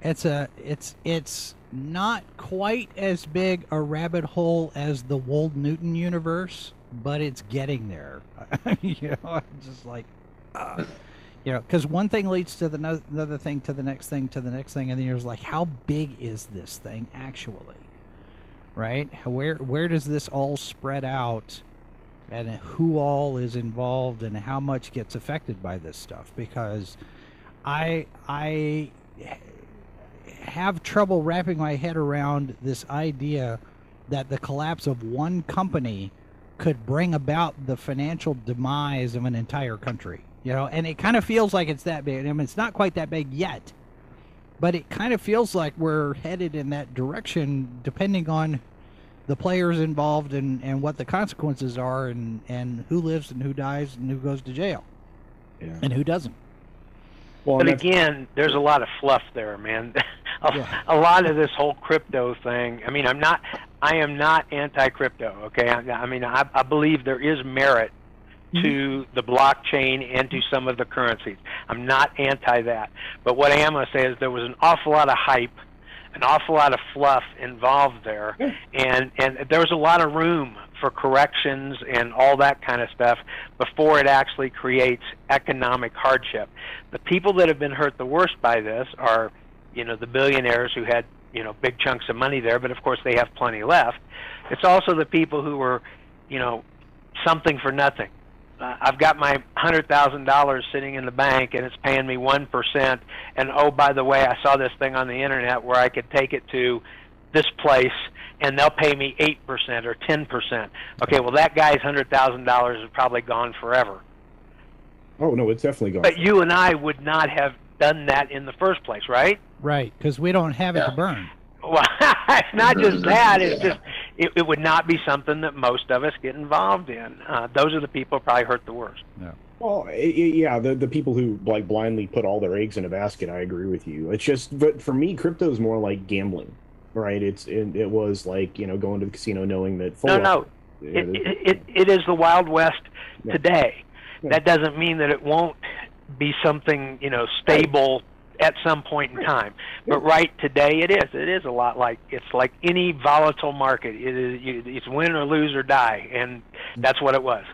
It's a it's it's not quite as big a rabbit hole as the Wold Newton universe, but it's getting there. you know, I'm just like, uh, you know, because one thing leads to the no- another thing to the next thing to the next thing, and then you're like, how big is this thing actually? Right? Where where does this all spread out? and who all is involved and how much gets affected by this stuff because I I have trouble wrapping my head around this idea that the collapse of one company could bring about the financial demise of an entire country. You know, and it kind of feels like it's that big. I mean, it's not quite that big yet, but it kind of feels like we're headed in that direction, depending on the players involved and, and what the consequences are, and, and who lives and who dies and who goes to jail Yeah. and who doesn't. Well, But again, there's a lot of fluff there, man. a, Yeah. a lot of this whole crypto thing. I mean, I'm not, I am not anti-crypto. Okay, I, I mean, I, I believe there is merit mm-hmm. to the blockchain and to some of the currencies. I'm not anti that. But what I am going to say is there was an awful lot of hype, an awful lot of fluff involved there, and and there was a lot of room for corrections and all that kind of stuff before it actually creates economic hardship. The people that have been hurt the worst by this are, you know, the billionaires who had, you know, big chunks of money there, but of course they have plenty left. It's also the people who were, you know, something for nothing. Uh, I've got my hundred thousand dollars sitting in the bank and it's paying me one percent. And oh, by the way, I saw this thing on the internet where I could take it to this place and they'll pay me eight percent or ten percent. Okay, well that guy's hundred thousand dollars is probably gone forever. Oh no, it's definitely gone. But you and I would not have done that in the first place, right? Right, because we don't have it Yeah. to burn. Well, it's not just that. It's just it, it would not be something that most of us get involved in. Uh, those are the people who probably hurt the worst. Yeah. Well, i- i- yeah, the the people who like blindly put all their eggs in a basket. I agree with you. It's just, but for me, crypto is more like gambling, right? It's it, it was like you know going to the casino knowing that. full No, no, yeah, it, it, it, it is the Wild West Yeah. today. Yeah. That doesn't mean that it won't be something you know stable at some point in time. But right today, it is. It is a lot like it's like any volatile market. It is you, it's win or lose or die, and that's what it was.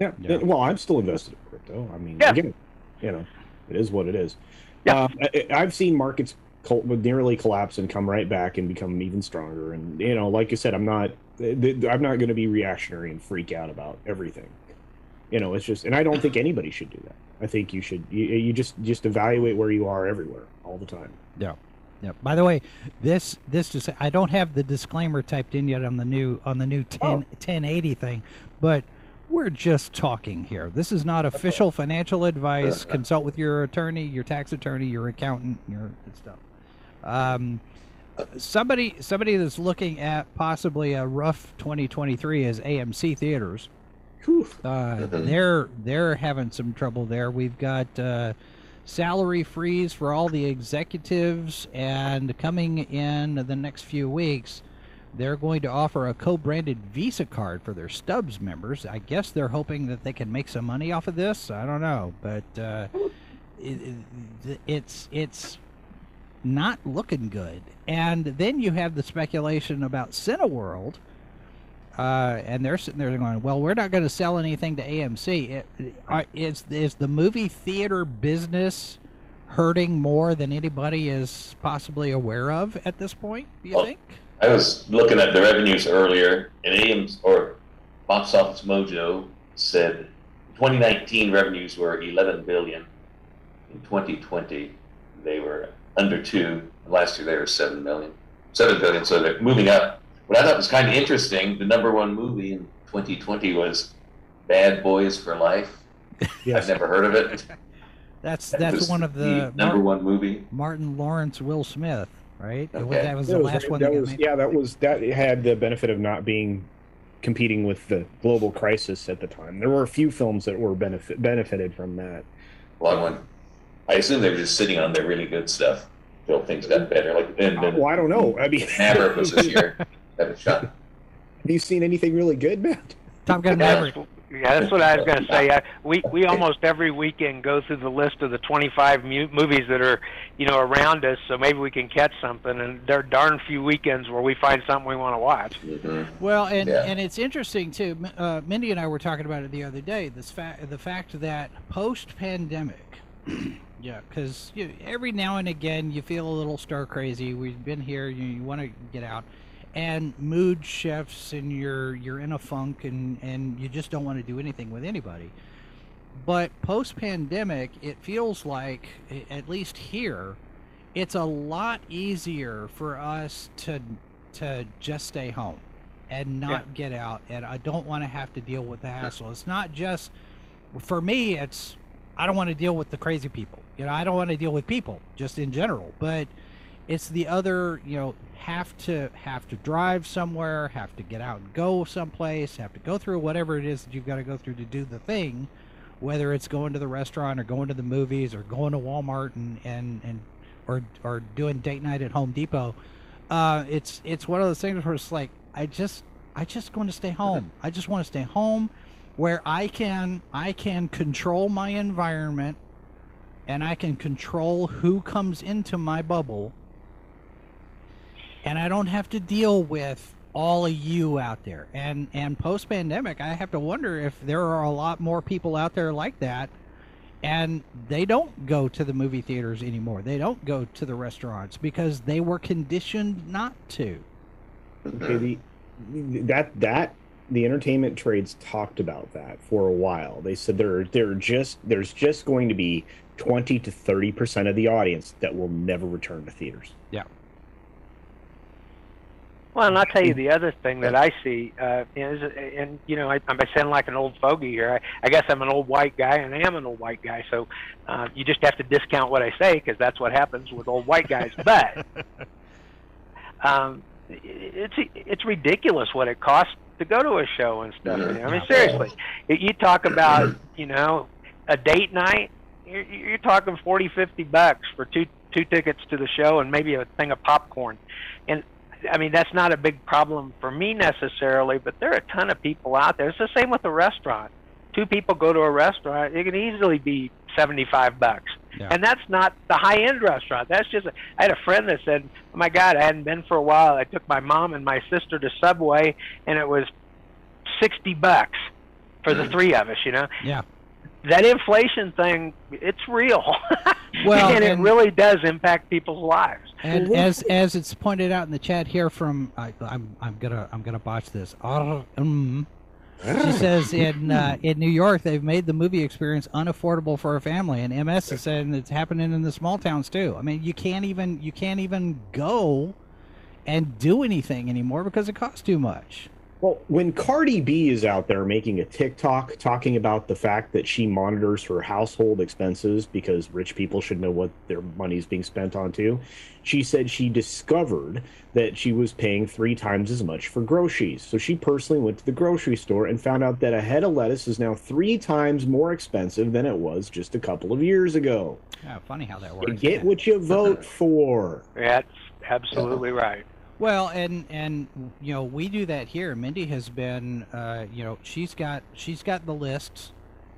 Yeah. Yeah. Well, I'm still invested in crypto. I mean, Yeah. again, you know, it is what it is. Yeah. Uh, I, I've seen markets col- nearly collapse and come right back and become even stronger. And you know, like I said, I'm not, th- th- I'm not going to be reactionary and freak out about everything. You know, it's just, and I don't think anybody should do that. I think you should, you, you just, just evaluate where you are everywhere all the time. Yeah. Yeah. By the way, this this just I don't have the disclaimer typed in yet on the new on the new 10, Oh. 1080 thing, but we're just talking here. This is not official financial advice. Consult with your attorney, your tax attorney, your accountant, your stuff. Um, somebody somebody that's looking at possibly a rough 2023 is AMC theaters. Uh, they're they're having some trouble there. We've got uh, salary freeze for all the executives, and coming in the next few weeks, they're going to offer a co-branded Visa card for their Stubs members. I guess they're hoping that they can make some money off of this. I don't know, but uh, it, it, it's it's not looking good. And then you have the speculation about Cineworld. Uh, and they're sitting there going, "Well, we're not going to sell anything to AMC. It, are, is is the movie theater business hurting more than anybody is possibly aware of at this point? Do you Well, think? I was looking at the revenues earlier, and AIMS or Box Office Mojo said 2019 revenues were 11 billion. In 2020, they were under two. Last year, they were 7 million, 7 billion. So they're moving up. What I thought was kind of interesting, the number one movie in 2020 was Bad Boys for Life. Yes. I've never heard of it. That's That that's one of the, number Mar- one movie. Martin Lawrence, Will Smith, right? It was- Okay. That was That the was- last one that that was, yeah, that was that had the benefit of not being competing with the global crisis at the time. There were a few films that were benefit benefited from that. Long one. I assume they were just sitting on their really good stuff until things got better. Like and, Uh, well, I don't know. I mean, Maverick was this year. Have a shot. Have you seen anything really good, Matt? Top Gun Yeah. Maverick. Yeah, that's what I was going to say. I, we we almost every weekend go through the list of the 25 mu- movies that are, you know, around us. So maybe we can catch something. And there are darn few weekends where we find something we want to watch. Mhm. Well, and Yeah. and it's interesting too. Uh, Mindy and I were talking about it the other day. This fact, the fact that post-pandemic, yeah, because you, every now and again you feel a little stir crazy. We've been here. You, you want to get out, and mood shifts, and you're you're in a funk, and and you just don't want to do anything with anybody. But post-pandemic, it feels like, at least here, it's a lot easier for us to to just stay home and not get out and I don't want to have to deal with the hassle. It's not just for me it's I don't want to deal with the crazy people. You know, I don't want to deal with people just in general, but it's the other, you know, have to have to drive somewhere, have to get out and go someplace, have to go through whatever it is that you've got to go through to do the thing, whether it's going to the restaurant or going to the movies or going to Walmart and and, and or or doing date night at Home Depot. Uh, it's it's one of those things where it's like I just I just want to stay home. I just want to stay home where I can I can control my environment and I can control who comes into my bubble and I don't have to deal with all of you out there. And and post pandemic, I have to wonder if there are a lot more people out there like that and they don't go to the movie theaters anymore. They don't go to the restaurants because they were conditioned not to. Okay, the, that that the entertainment trades talked about that for a while. They said there there just there's just going to be 20 to 30 percent of the audience that will never return to theaters. Yeah. Well, and I'll tell you the other thing that I see uh, is, and you know, I, I sound like an old fogey here. I, I guess I'm an old white guy, and I am an old white guy. So uh, you just have to discount what I say because that's what happens with old white guys. But um, it's it's ridiculous what it costs to go to a show and stuff. I mean, seriously, you talk about you know a date night. You're, you're talking forty, fifty bucks for two two tickets to the show and maybe a thing of popcorn. And I mean, that's not a big problem for me necessarily, but there are a ton of people out there. It's the same with a restaurant. Two people go to a restaurant, it can easily be 75 bucks. Yeah. And that's not the high end restaurant. That's just, I had a friend that said, oh my God, I hadn't been for a while. I took my mom and my sister to Subway, and it was 60 bucks for the mm. three of us, you know? Yeah. That inflation thing, it's real. Well, and it really does impact people's lives. And as as it's pointed out in the chat here from I, I'm I'm gonna I'm gonna botch this. Ar- um, she says in uh, in New York they've made the movie experience unaffordable for a family, and MS is saying it's happening in the small towns too. I mean, you can't even you can't even go and do anything anymore because it costs too much. Well, when Cardi B is out there making a TikTok talking about the fact that she monitors her household expenses because rich people should know what their money is being spent on too, she said she discovered that she was paying three times as much for groceries. So she personally went to the grocery store and found out that a head of lettuce is now three times more expensive than it was just a couple of years ago. Yeah, funny how that You works. get what you vote for. That's absolutely right. Well, and and you know we do that here. Mindy has been, uh, you know, she's got she's got the lists.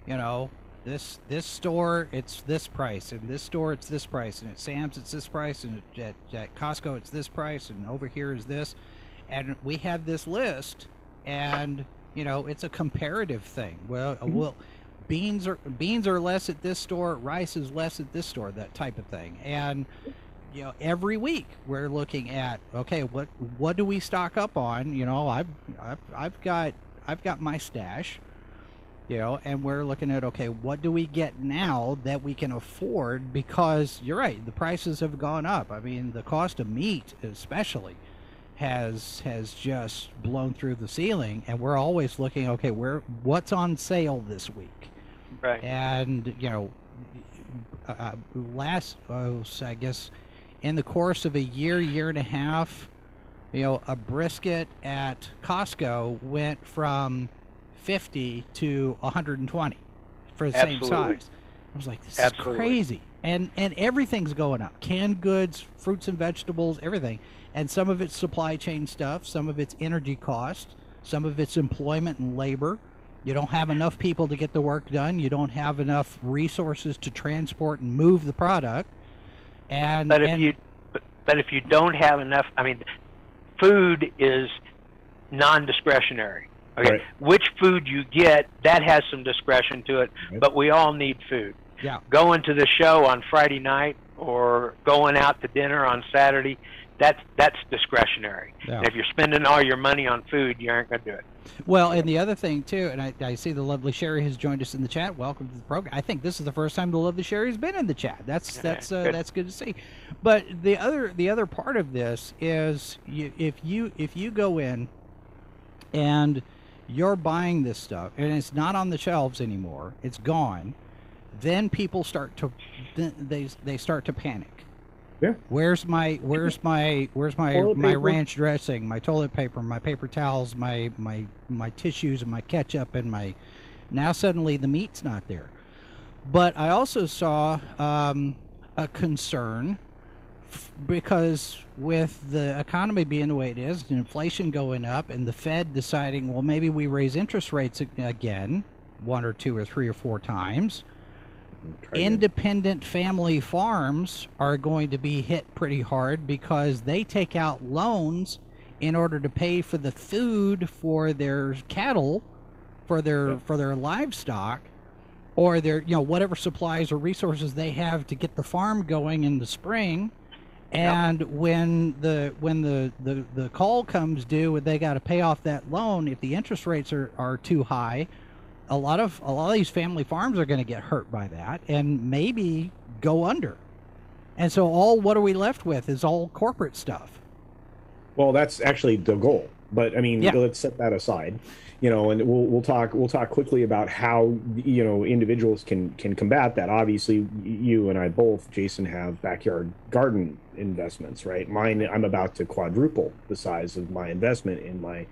You know, this this store it's this price, and this store it's this price, and at Sam's it's this price, and at, at Costco it's this price, and over here is this, and we have this list, and you know it's a comparative thing. Well, uh, well, beans are beans are less at this store, rice is less at this store, that type of thing, and you know every week we're looking at okay what what do we stock up on? You know i've i've, I've got i've got my stash you know and we're looking at okay what do we get now that we can afford? Because you're right the prices have gone up. I mean the cost of meat especially has has just blown through the ceiling and we're always looking okay where what's on sale this week? Right. and you know uh, last oh, so I guess in the course of a year year and a half you know a brisket at Costco went from 50 to 120 for the same size I was like this Absolutely. is crazy and and everything's going up canned goods fruits and vegetables everything and some of it's supply chain stuff some of it's energy cost some of it's employment and labor you don't have enough people to get the work done. You don't have enough resources to transport and move the product. And But if and- you but, but if you don't have enough, I mean, food is non-discretionary. Okay, Right. which food you get that has some discretion to it, Right. but we all need food. yeah, Going to the show on Friday night or going out to dinner on Saturday, that's that's discretionary. Yeah. If you're spending all your money on food, you aren't going to do it. Well, and the other thing too, and I, I see the lovely Sherry has joined us in the chat. Welcome to the program. I think this is the first time the lovely Sherry's been in the chat. That's that's uh, good. that's good to see. But the other the other part of this is you, if you if you go in and you're buying this stuff and it's not on the shelves anymore, it's gone. Then people start to they they start to panic. Yeah. Where's my where's my where's my Toilet my paper. ranch dressing, my toilet paper, my paper towels, my my my tissues and my ketchup and my now suddenly the meat's not there. But I also saw um, a concern f- because with the economy being the way it is, and inflation going up, and the Fed deciding, well, maybe we raise interest rates again, one or two or three or four times. Independent family farms are going to be hit pretty hard because they take out loans in order to pay for the food for their cattle, for their for their livestock, or their you know whatever supplies or resources they have to get the farm going in the spring. And when the when the, the, the call comes due and they got to pay off that loan, if the interest rates are, are too high, a lot of a lot of these family farms are going to get hurt by that and maybe go under. And so all what are we left with is all corporate stuff. Well, that's actually the goal. But I mean, Yeah. let's set that aside. You know, and we'll we'll talk we'll talk quickly about how you know individuals can can combat that. Obviously, you and I both, Jason, have backyard garden investments, right? Mine, I'm about to quadruple the size of my investment in my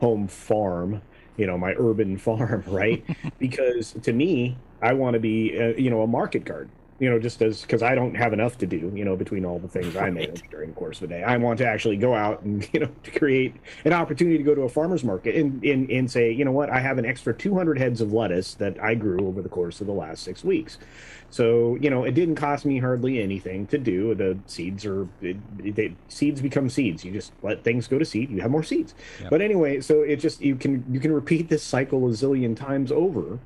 home farm. You know, my urban farm, right? because to me, I want to be, uh, you know, a market garden you know, just as because I don't have enough to do, you know, between all the things I manage during the course of the day. I want to actually go out and, you know, to create an opportunity to go to a farmer's market and, and, and say, you know what, I have an extra 200 heads of lettuce that I grew over the course of the last six weeks. So, you know, it didn't cost me hardly anything to do. The seeds are, it, they, seeds become seeds. You just let things go to seed, you have more seeds. Yep. But anyway, so it just, you can, you can repeat this cycle a zillion times over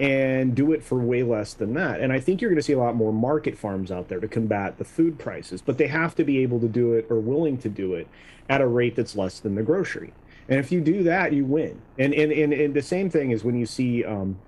and do it for way less than that. And I think you're going to see a lot more market farms out there to combat the food prices, but they have to be able to do it or willing to do it at a rate that's less than the grocery. And if you do that, you win. And and and, and the same thing is when you see um,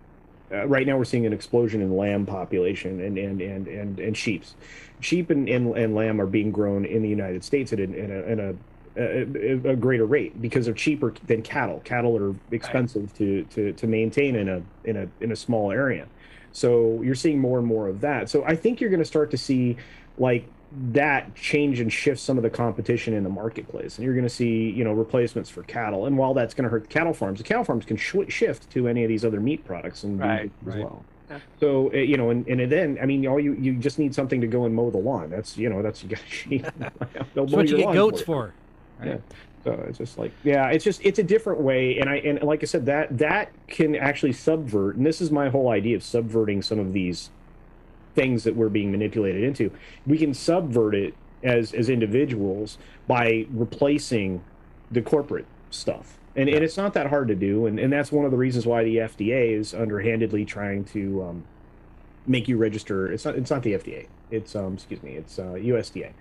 uh, right now we're seeing an explosion in lamb population and and and and, and sheep's. Sheep and, and, and lamb are being grown in the United States at an, in a, in a a, a greater rate because they're cheaper than cattle. Cattle are expensive to, to to maintain in a in a in a small area. So you're seeing more and more of that. So I think you're going to start to see like that change and shift some of the competition in the marketplace, and you're going to see you know replacements for cattle. And while that's going to hurt the cattle farms, the cattle farms can sh- shift to any of these other meat products and Right, as right. well. Yeah. So uh, you know, and, and then I mean, all you you just need something to go and mow the lawn. That's you know, that's you got sheep. That's what you get goats you. for. Right? Yeah. So it's just like, yeah, it's just it's a different way, and I and like I said, that that can actually subvert, and this is my whole idea of subverting some of these things that we're being manipulated into. We can subvert it as as individuals by replacing the corporate stuff. And, and it's not that hard to do, and, and that's one of the reasons why the FDA is underhandedly trying to um, make you register. It's not it's not the FDA. It's um excuse me. It's uh, USDA.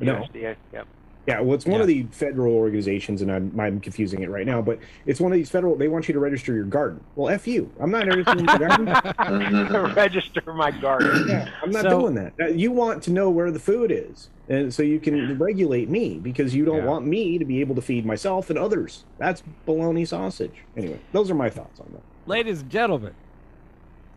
No, USDA, yep. Yeah, well, it's one of the federal organizations, and I'm, I'm confusing it right now, but it's one of these federal. They want you to register your garden. Well, f you. I'm not registering my garden. Register my garden. Yeah, I'm not So- doing that. You want to know where the food is, and so you can regulate me because you don't Yeah. want me to be able to feed myself and others. That's baloney sausage. Anyway, those are my thoughts on that. Ladies and gentlemen,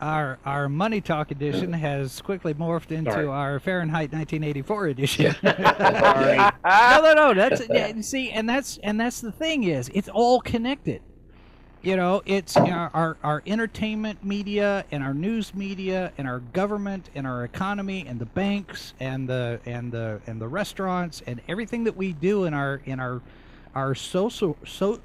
our our money talk edition has quickly morphed into Sorry. our Fahrenheit 1984 edition. No, no, no. That's yeah, see, and that's and that's the thing is, it's all connected. You know, it's know, our our entertainment media and our news media and our government and our economy and the banks and the and the and the restaurants and everything that we do in our in our our social so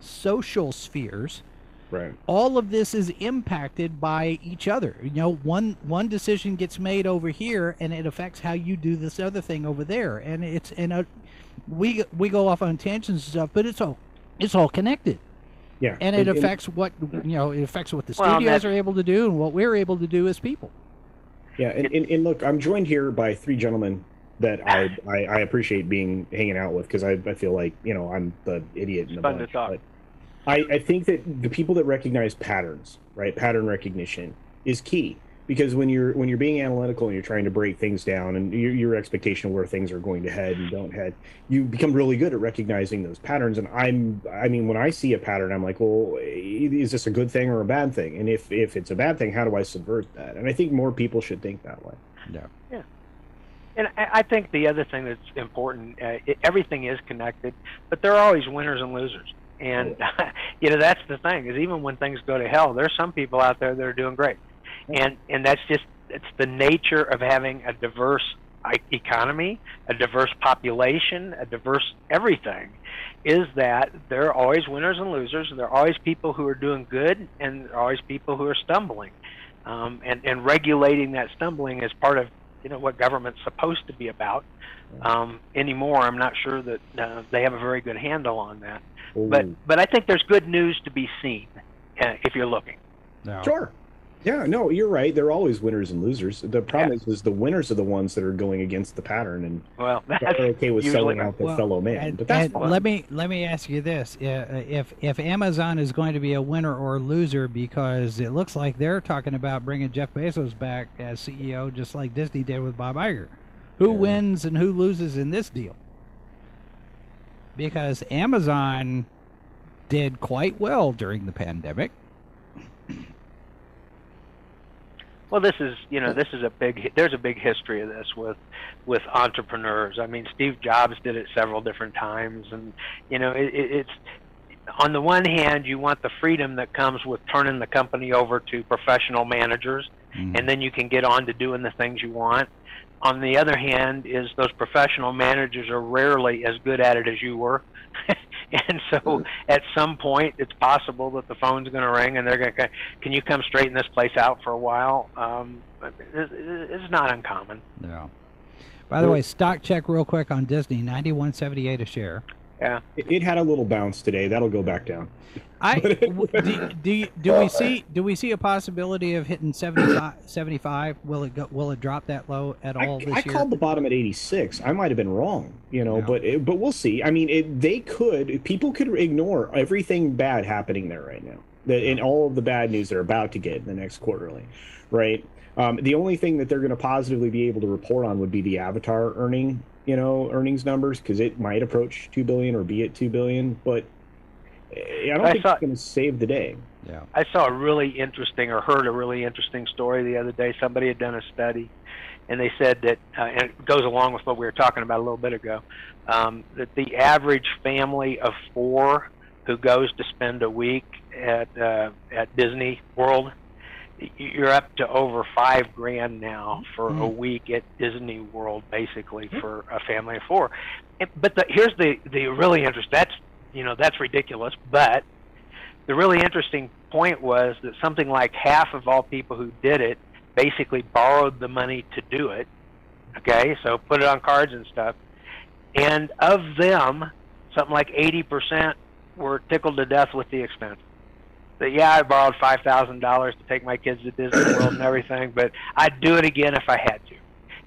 social spheres Right. all of this is impacted by each other. You know, one one decision gets made over here, and it affects how you do this other thing over there, and it's and uh, we we go off on tangents and stuff, but it's all it's all connected, Yeah. and it affects what you know. It affects what the Well, studios that's- are able to do and what we're able to do as people. Yeah, and, and, and look, I'm joined here by three gentlemen that I I, I appreciate being hanging out with because I, I feel like you know I'm the idiot in the Fun to bunch. Talk. But I, I think that the people that recognize patterns, right, pattern recognition is key because when you're when you're being analytical and you're trying to break things down and your, your expectation of where things are going to head and don't head, you become really good at recognizing those patterns. And I'm I mean when I see a pattern, I'm like, well, is this a good thing or a bad thing? And if if it's a bad thing, how do I subvert that? And I think more people should think that way. Yeah yeah and I I think the other thing that's important, uh, it, everything is connected, but there are always winners and losers. And you know that's the thing is even when things go to hell, there's some people out there that are doing great, and and that's just it's the nature of having a diverse economy, a diverse population, a diverse everything, is that there are always winners and losers, and there are always people who are doing good, and there are always people who are stumbling. Um, and, and regulating that stumbling is part of you know what government's supposed to be about. Um, anymore, I'm not sure that uh, they have a very good handle on that. Ooh. But but I think there's good news to be seen uh, if you're looking. No. Sure. Yeah, no, you're right. They're always winners and losers. The problem is, is the winners are the ones that are going against the pattern and Well, that's they're okay with selling out their Well, fellow man. And, but that's and let me let me ask you this: Uh, if if Amazon is going to be a winner or loser, because it looks like they're talking about bringing Jeff Bezos back as CEO, just like Disney did with Bob Iger, who Yeah. wins and who loses in this deal? Because Amazon did quite well during the pandemic. Well, this is you know this is a big there's a big history of this with with entrepreneurs. I mean, Steve Jobs did it several different times, and you know it, it, it's on the one hand you want the freedom that comes with turning the company over to professional managers, mm-hmm. and then you can get on to doing the things you want. On the other hand, is those professional managers are rarely as good at it as you were. and so at some point it's possible that the phone's going to ring and they're going to can you come straighten this place out for a while um, it- it- it's not uncommon No. By the way, stock check real quick on Disney, ninety-one seventy-eight a share. yeah It, it had a little bounce today. That'll go back down. I w- do, do, do we see do we see a possibility of hitting 75, 75? Will it go, will it drop that low at I, all this I year? called the bottom at 86. I might have been wrong, you know, Yeah. but it, but we'll see. I mean, it, they could people could ignore everything bad happening there right now, the, and all of the bad news they're about to get in the next quarterly, right? Um, the only thing that they're going to positively be able to report on would be the Avatar earning, you know, earnings numbers because it might approach two billion or be at two billion, but I don't I think saw- it's going to save the day. yeah. i saw a really interesting or heard a really interesting story the other day somebody had done a study and they said that uh, and it goes along with what we were talking about a little bit ago um, that the average family of four who goes to spend a week at uh, at disney world you're up to over five grand now for a Mm. week at Disney World, basically for a family of four. But the, here's the the really interesting. That's you know that's ridiculous. But the really interesting point was that something like half of all people who did it basically borrowed the money to do it. Okay, so put it on cards and stuff. And of them, something like 80% were tickled to death with the expense. That yeah, I borrowed five thousand dollars to take my kids to Disney World and everything, but I'd do it again if I had to.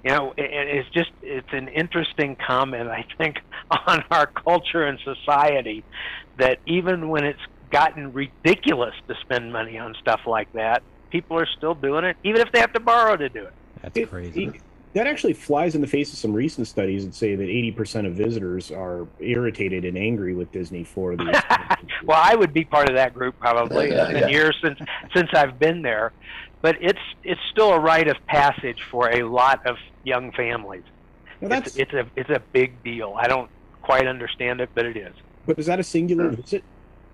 You know, and it's just it's an interesting comment I think on our culture and society that even when it's gotten ridiculous to spend money on stuff like that, people are still doing it, even if they have to borrow to do it. That's It- crazy. it- that actually flies in the face of some recent studies that say that 80% of visitors are irritated and angry with Disney for the. well, I would be part of that group probably. Yeah, It's been yeah. years since since I've been there, but it's it's still a rite of passage for a lot of young families. Now that's, It's, it's a it's a big deal. I don't quite understand it, but it is. but is that a singular visit?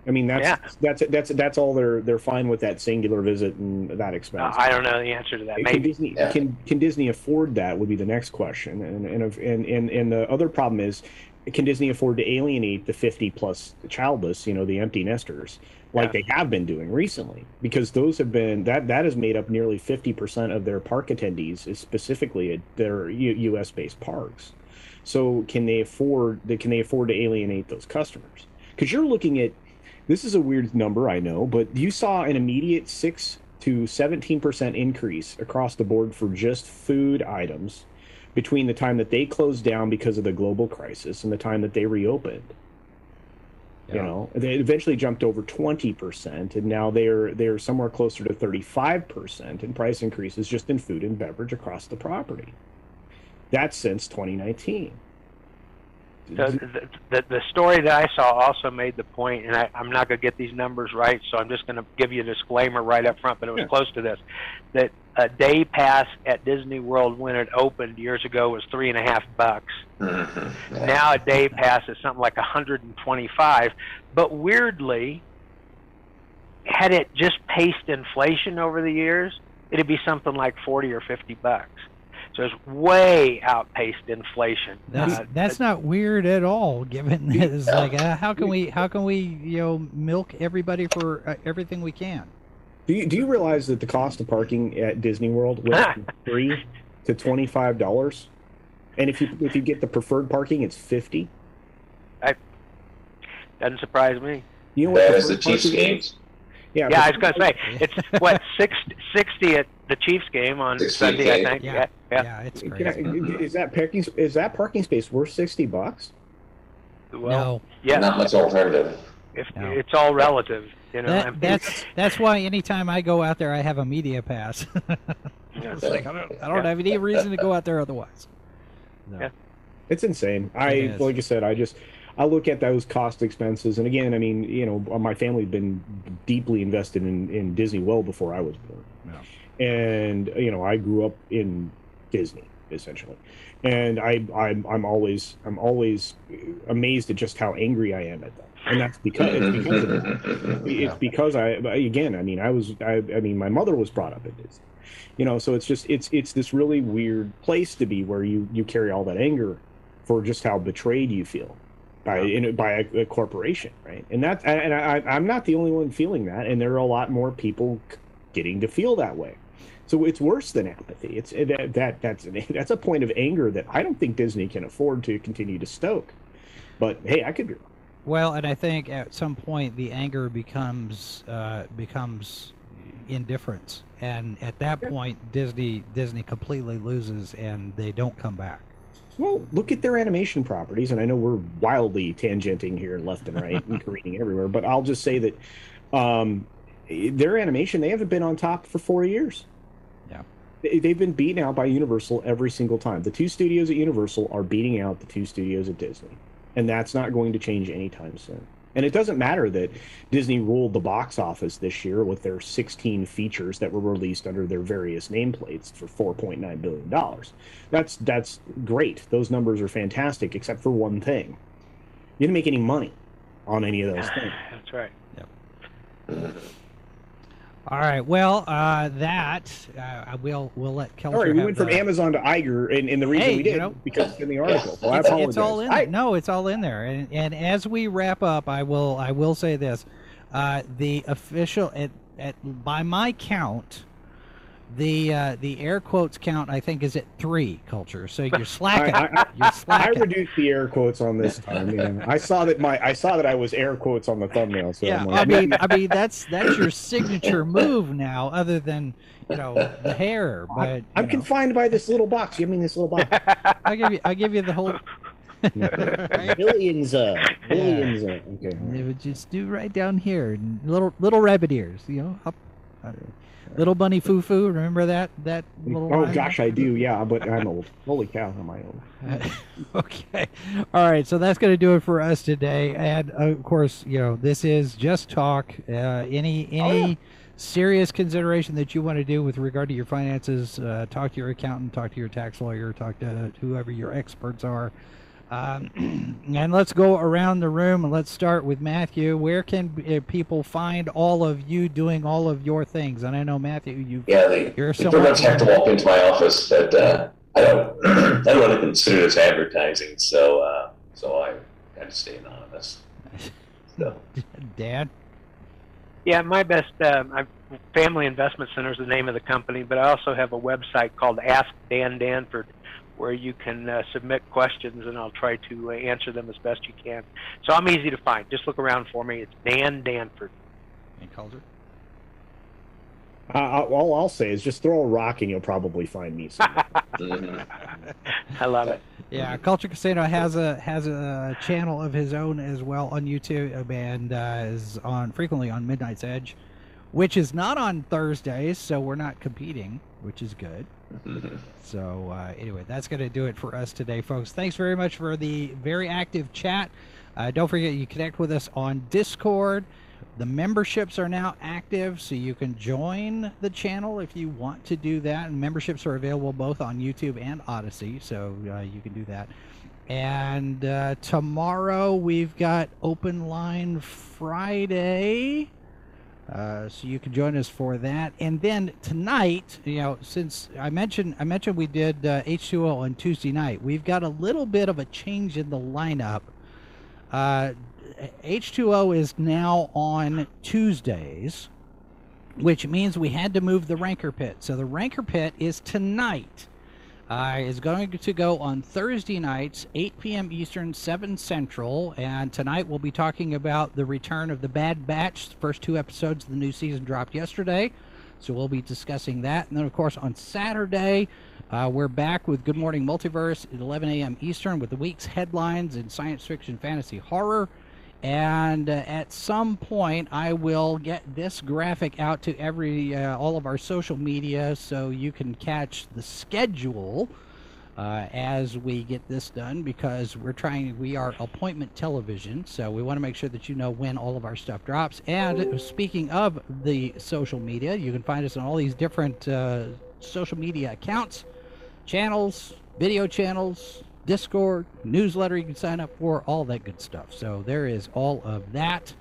I mean, that's Yeah. that's that's that's all they're they're fine with that singular visit and that expense. Uh, I don't know the answer to that. Can Disney Yeah. can can Disney afford that? Would be the next question. And and and and, and the other problem is, can Disney afford to alienate the fifty plus childless? You know, the empty nesters, like Yeah. they have been doing recently, because those have been that that has made up nearly fifty percent of their park attendees, is specifically at their U, U.S. based parks. So can they afford? Can they afford to alienate those customers? Because you're looking at this is a weird number, I know, but you saw an immediate six to 17% increase across the board for just food items between the time that they closed down because of the global crisis and the time that they reopened. You know, they eventually jumped over 20%, and now they're they're somewhere closer to 35% in price increases just in food and beverage across the property. That's since 2019. The, mm-hmm. the, the the story that I saw also made the point, and I, I'm not going to get these numbers right, so I'm just going to give you a disclaimer right up front, but it was Yeah. close to this. That a day pass at Disney World when it opened years ago was three and a half bucks. Yeah. Now a day pass is something like 125. But weirdly, had it just paced inflation over the years, it'd be something like 40 or 50 bucks. So it's way outpaced inflation. That's Uh, that's not weird at all. Given that it's like, uh, how can we how can we you know milk everybody for uh, everything we can? Do you, do you realize that the cost of parking at Disney World went from three to twenty five dollars? And if you if you get the preferred parking, it's fifty. doesn't surprise me. You know what That is the Chiefs games. Yeah, Yeah, I was going to say it's what 60, 60 at the Chiefs game on 60 Sunday, I K. think. Yeah, Yeah, yeah, yeah. it's Can crazy. I- is that parking is that parking space worth sixty bucks? Well, no, yeah, Not much alternative. if, No. it's all relative. You know, that, that's that's why anytime I go out there, I have a media pass. Yeah. It's like, I don't, I don't Yeah. have any reason to go out there otherwise. No. Yeah. It's insane. I It is. like I said, I just I look at those cost expenses, and again, I mean, you know, my family's been deeply invested in in Disney well before I was born, and you know, I grew up in Disney essentially, and I I'm I'm always I'm always amazed at just how angry I am at them, and that's because it's because of it. it's because I again I mean I was I, I mean my mother was brought up at Disney. You know so it's just it's it's this really weird place to be where you you carry all that anger for just how betrayed you feel by in, by a, a corporation right? And that and I, I'm not the only one feeling that and there are a lot more people getting to feel that way so it's worse than apathy it's that, that that's an, that's a point of anger that I don't think Disney can afford to continue to stoke but hey I could be wrong Well, and I think at some point the anger becomes uh, becomes indifference, and at that Yeah. point Disney Disney completely loses, and they don't come back. Well, look at their animation properties, and I know we're wildly tangenting here left and right and careening everywhere, but I'll just say that um, their animation they haven't been on top for four years. Yeah. They- They've been beaten out by Universal every single time. The two studios at Universal are beating out the two studios at Disney, and that's not going to change anytime soon. And it doesn't matter that Disney ruled the box office this year with their 16 features that were released under their various nameplates for 4.9 billion dollars. That's that's great. Those numbers are fantastic, except for one thing: you didn't make any money on any of those things. That's right. All right. Well, uh, that uh, I will we'll let. All right, we went from Amazon to Iger, and, and the reason Hey, we did you know, because it's in the article. Well, I it's, apologize. it's all in I- there. No, it's all in there. And, and as we wrap up, I will I will say this: uh, the official at, at by my count, the uh, the air quotes count I think is at three culture. So you're slacking. I- I- you're I reduced the air quotes on this time. Man. I saw that my I saw that I was air quotes on the thumbnail. So yeah, I'm I mean, I mean that's that's your signature move now, other than you know the hair. But I'm, know, confined by this little box. Give me this little box. I'll give you I'll give you the whole. Right? billions, uh, billions. Uh, okay. They would just do right down here, little little rabbit ears, you know, up. uh, little bunny foo foo. Remember that that little. Oh gosh. I do. Yeah, but I'm old. Holy cow, am I old? okay. All right. So that's going to do it for us today. And of course, you know, this is just talk. Uh, any any Oh, yeah. serious consideration that you want to do with regard to your finances, uh, talk to your accountant, talk to your tax lawyer, talk to whoever your experts are. Um, and let's go around the room and let's start with Matthew. Where can uh, people find all of you doing all of your things? And I know Matthew, you Yeah, they, You're they so pretty much much- have to walk into my office, but uh, I don't. I don't want to consider this advertising, so uh, so I kind of stay anonymous. So Dad. Yeah, my best um, I, Family Investment Center is the name of the company, but I also have a website called Ask Dan Danford, where you can uh, submit questions and I'll try to uh, answer them as best you can. So I'm easy to find. Just look around for me. It's Dan Danford. And Culture. Uh, all I'll say is just throw a rock and you'll probably find me. I love it. Yeah, Culture Casino has a has a channel of his own as well on YouTube and uh, is on frequently on Midnight's Edge, which is not on Thursdays, so we're not competing, which is good. So uh, anyway, that's going to do it for us today, folks. Thanks very much for the very active chat. Uh, don't forget you connect with us on Discord. The memberships are now active, so you can join the channel if you want to do that. And memberships are available both on YouTube and Odysee, so uh, you can do that. And uh, tomorrow we've got Open Line Friday. Uh, so you can join us for that. And then tonight, you know, since I mentioned I mentioned we did uh, H2O on Tuesday night, we've got a little bit of a change in the lineup. Uh, H2O is now on Tuesdays, which means we had to move the Rancor Pit. So the Rancor Pit is tonight. Uh, is going to go on Thursday nights, 8 p.m. Eastern, 7 Central. And tonight we'll be talking about the return of the Bad Batch. The first two episodes of the new season dropped yesterday. So we'll be discussing that. And then, of course, on Saturday, uh, we're back with Good Morning Multiverse at 11 a.m. Eastern with the week's headlines in science fiction, fantasy, horror. And uh, at some point, I will get this graphic out to every uh, all of our social media so you can catch the schedule uh, as we get this done because we're trying. We are appointment television, so we want to make sure that you know when all of our stuff drops. And speaking of the social media, you can find us on all these different uh, social media accounts, channels, video channels, Discord, newsletter you can sign up for, all that good stuff. So there is all of that.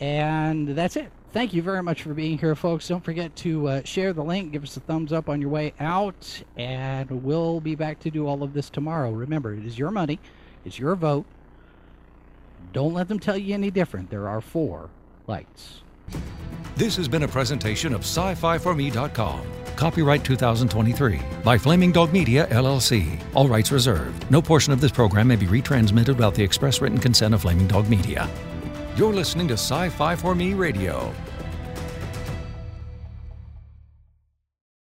And that's it. Thank you very much for being here, folks. Don't forget to uh, share the link, give us a thumbs up on your way out, and we'll be back to do all of this tomorrow. Remember, it is your money, it's your vote. Don't let them tell you any different. There are four lights. This has been a presentation of sci-fi4me.com. Copyright 2023 by Flaming Dog Media, LLC. All rights reserved. No portion of this program may be retransmitted without the express written consent of Flaming Dog Media. You're listening to Sci Fi for Me Radio.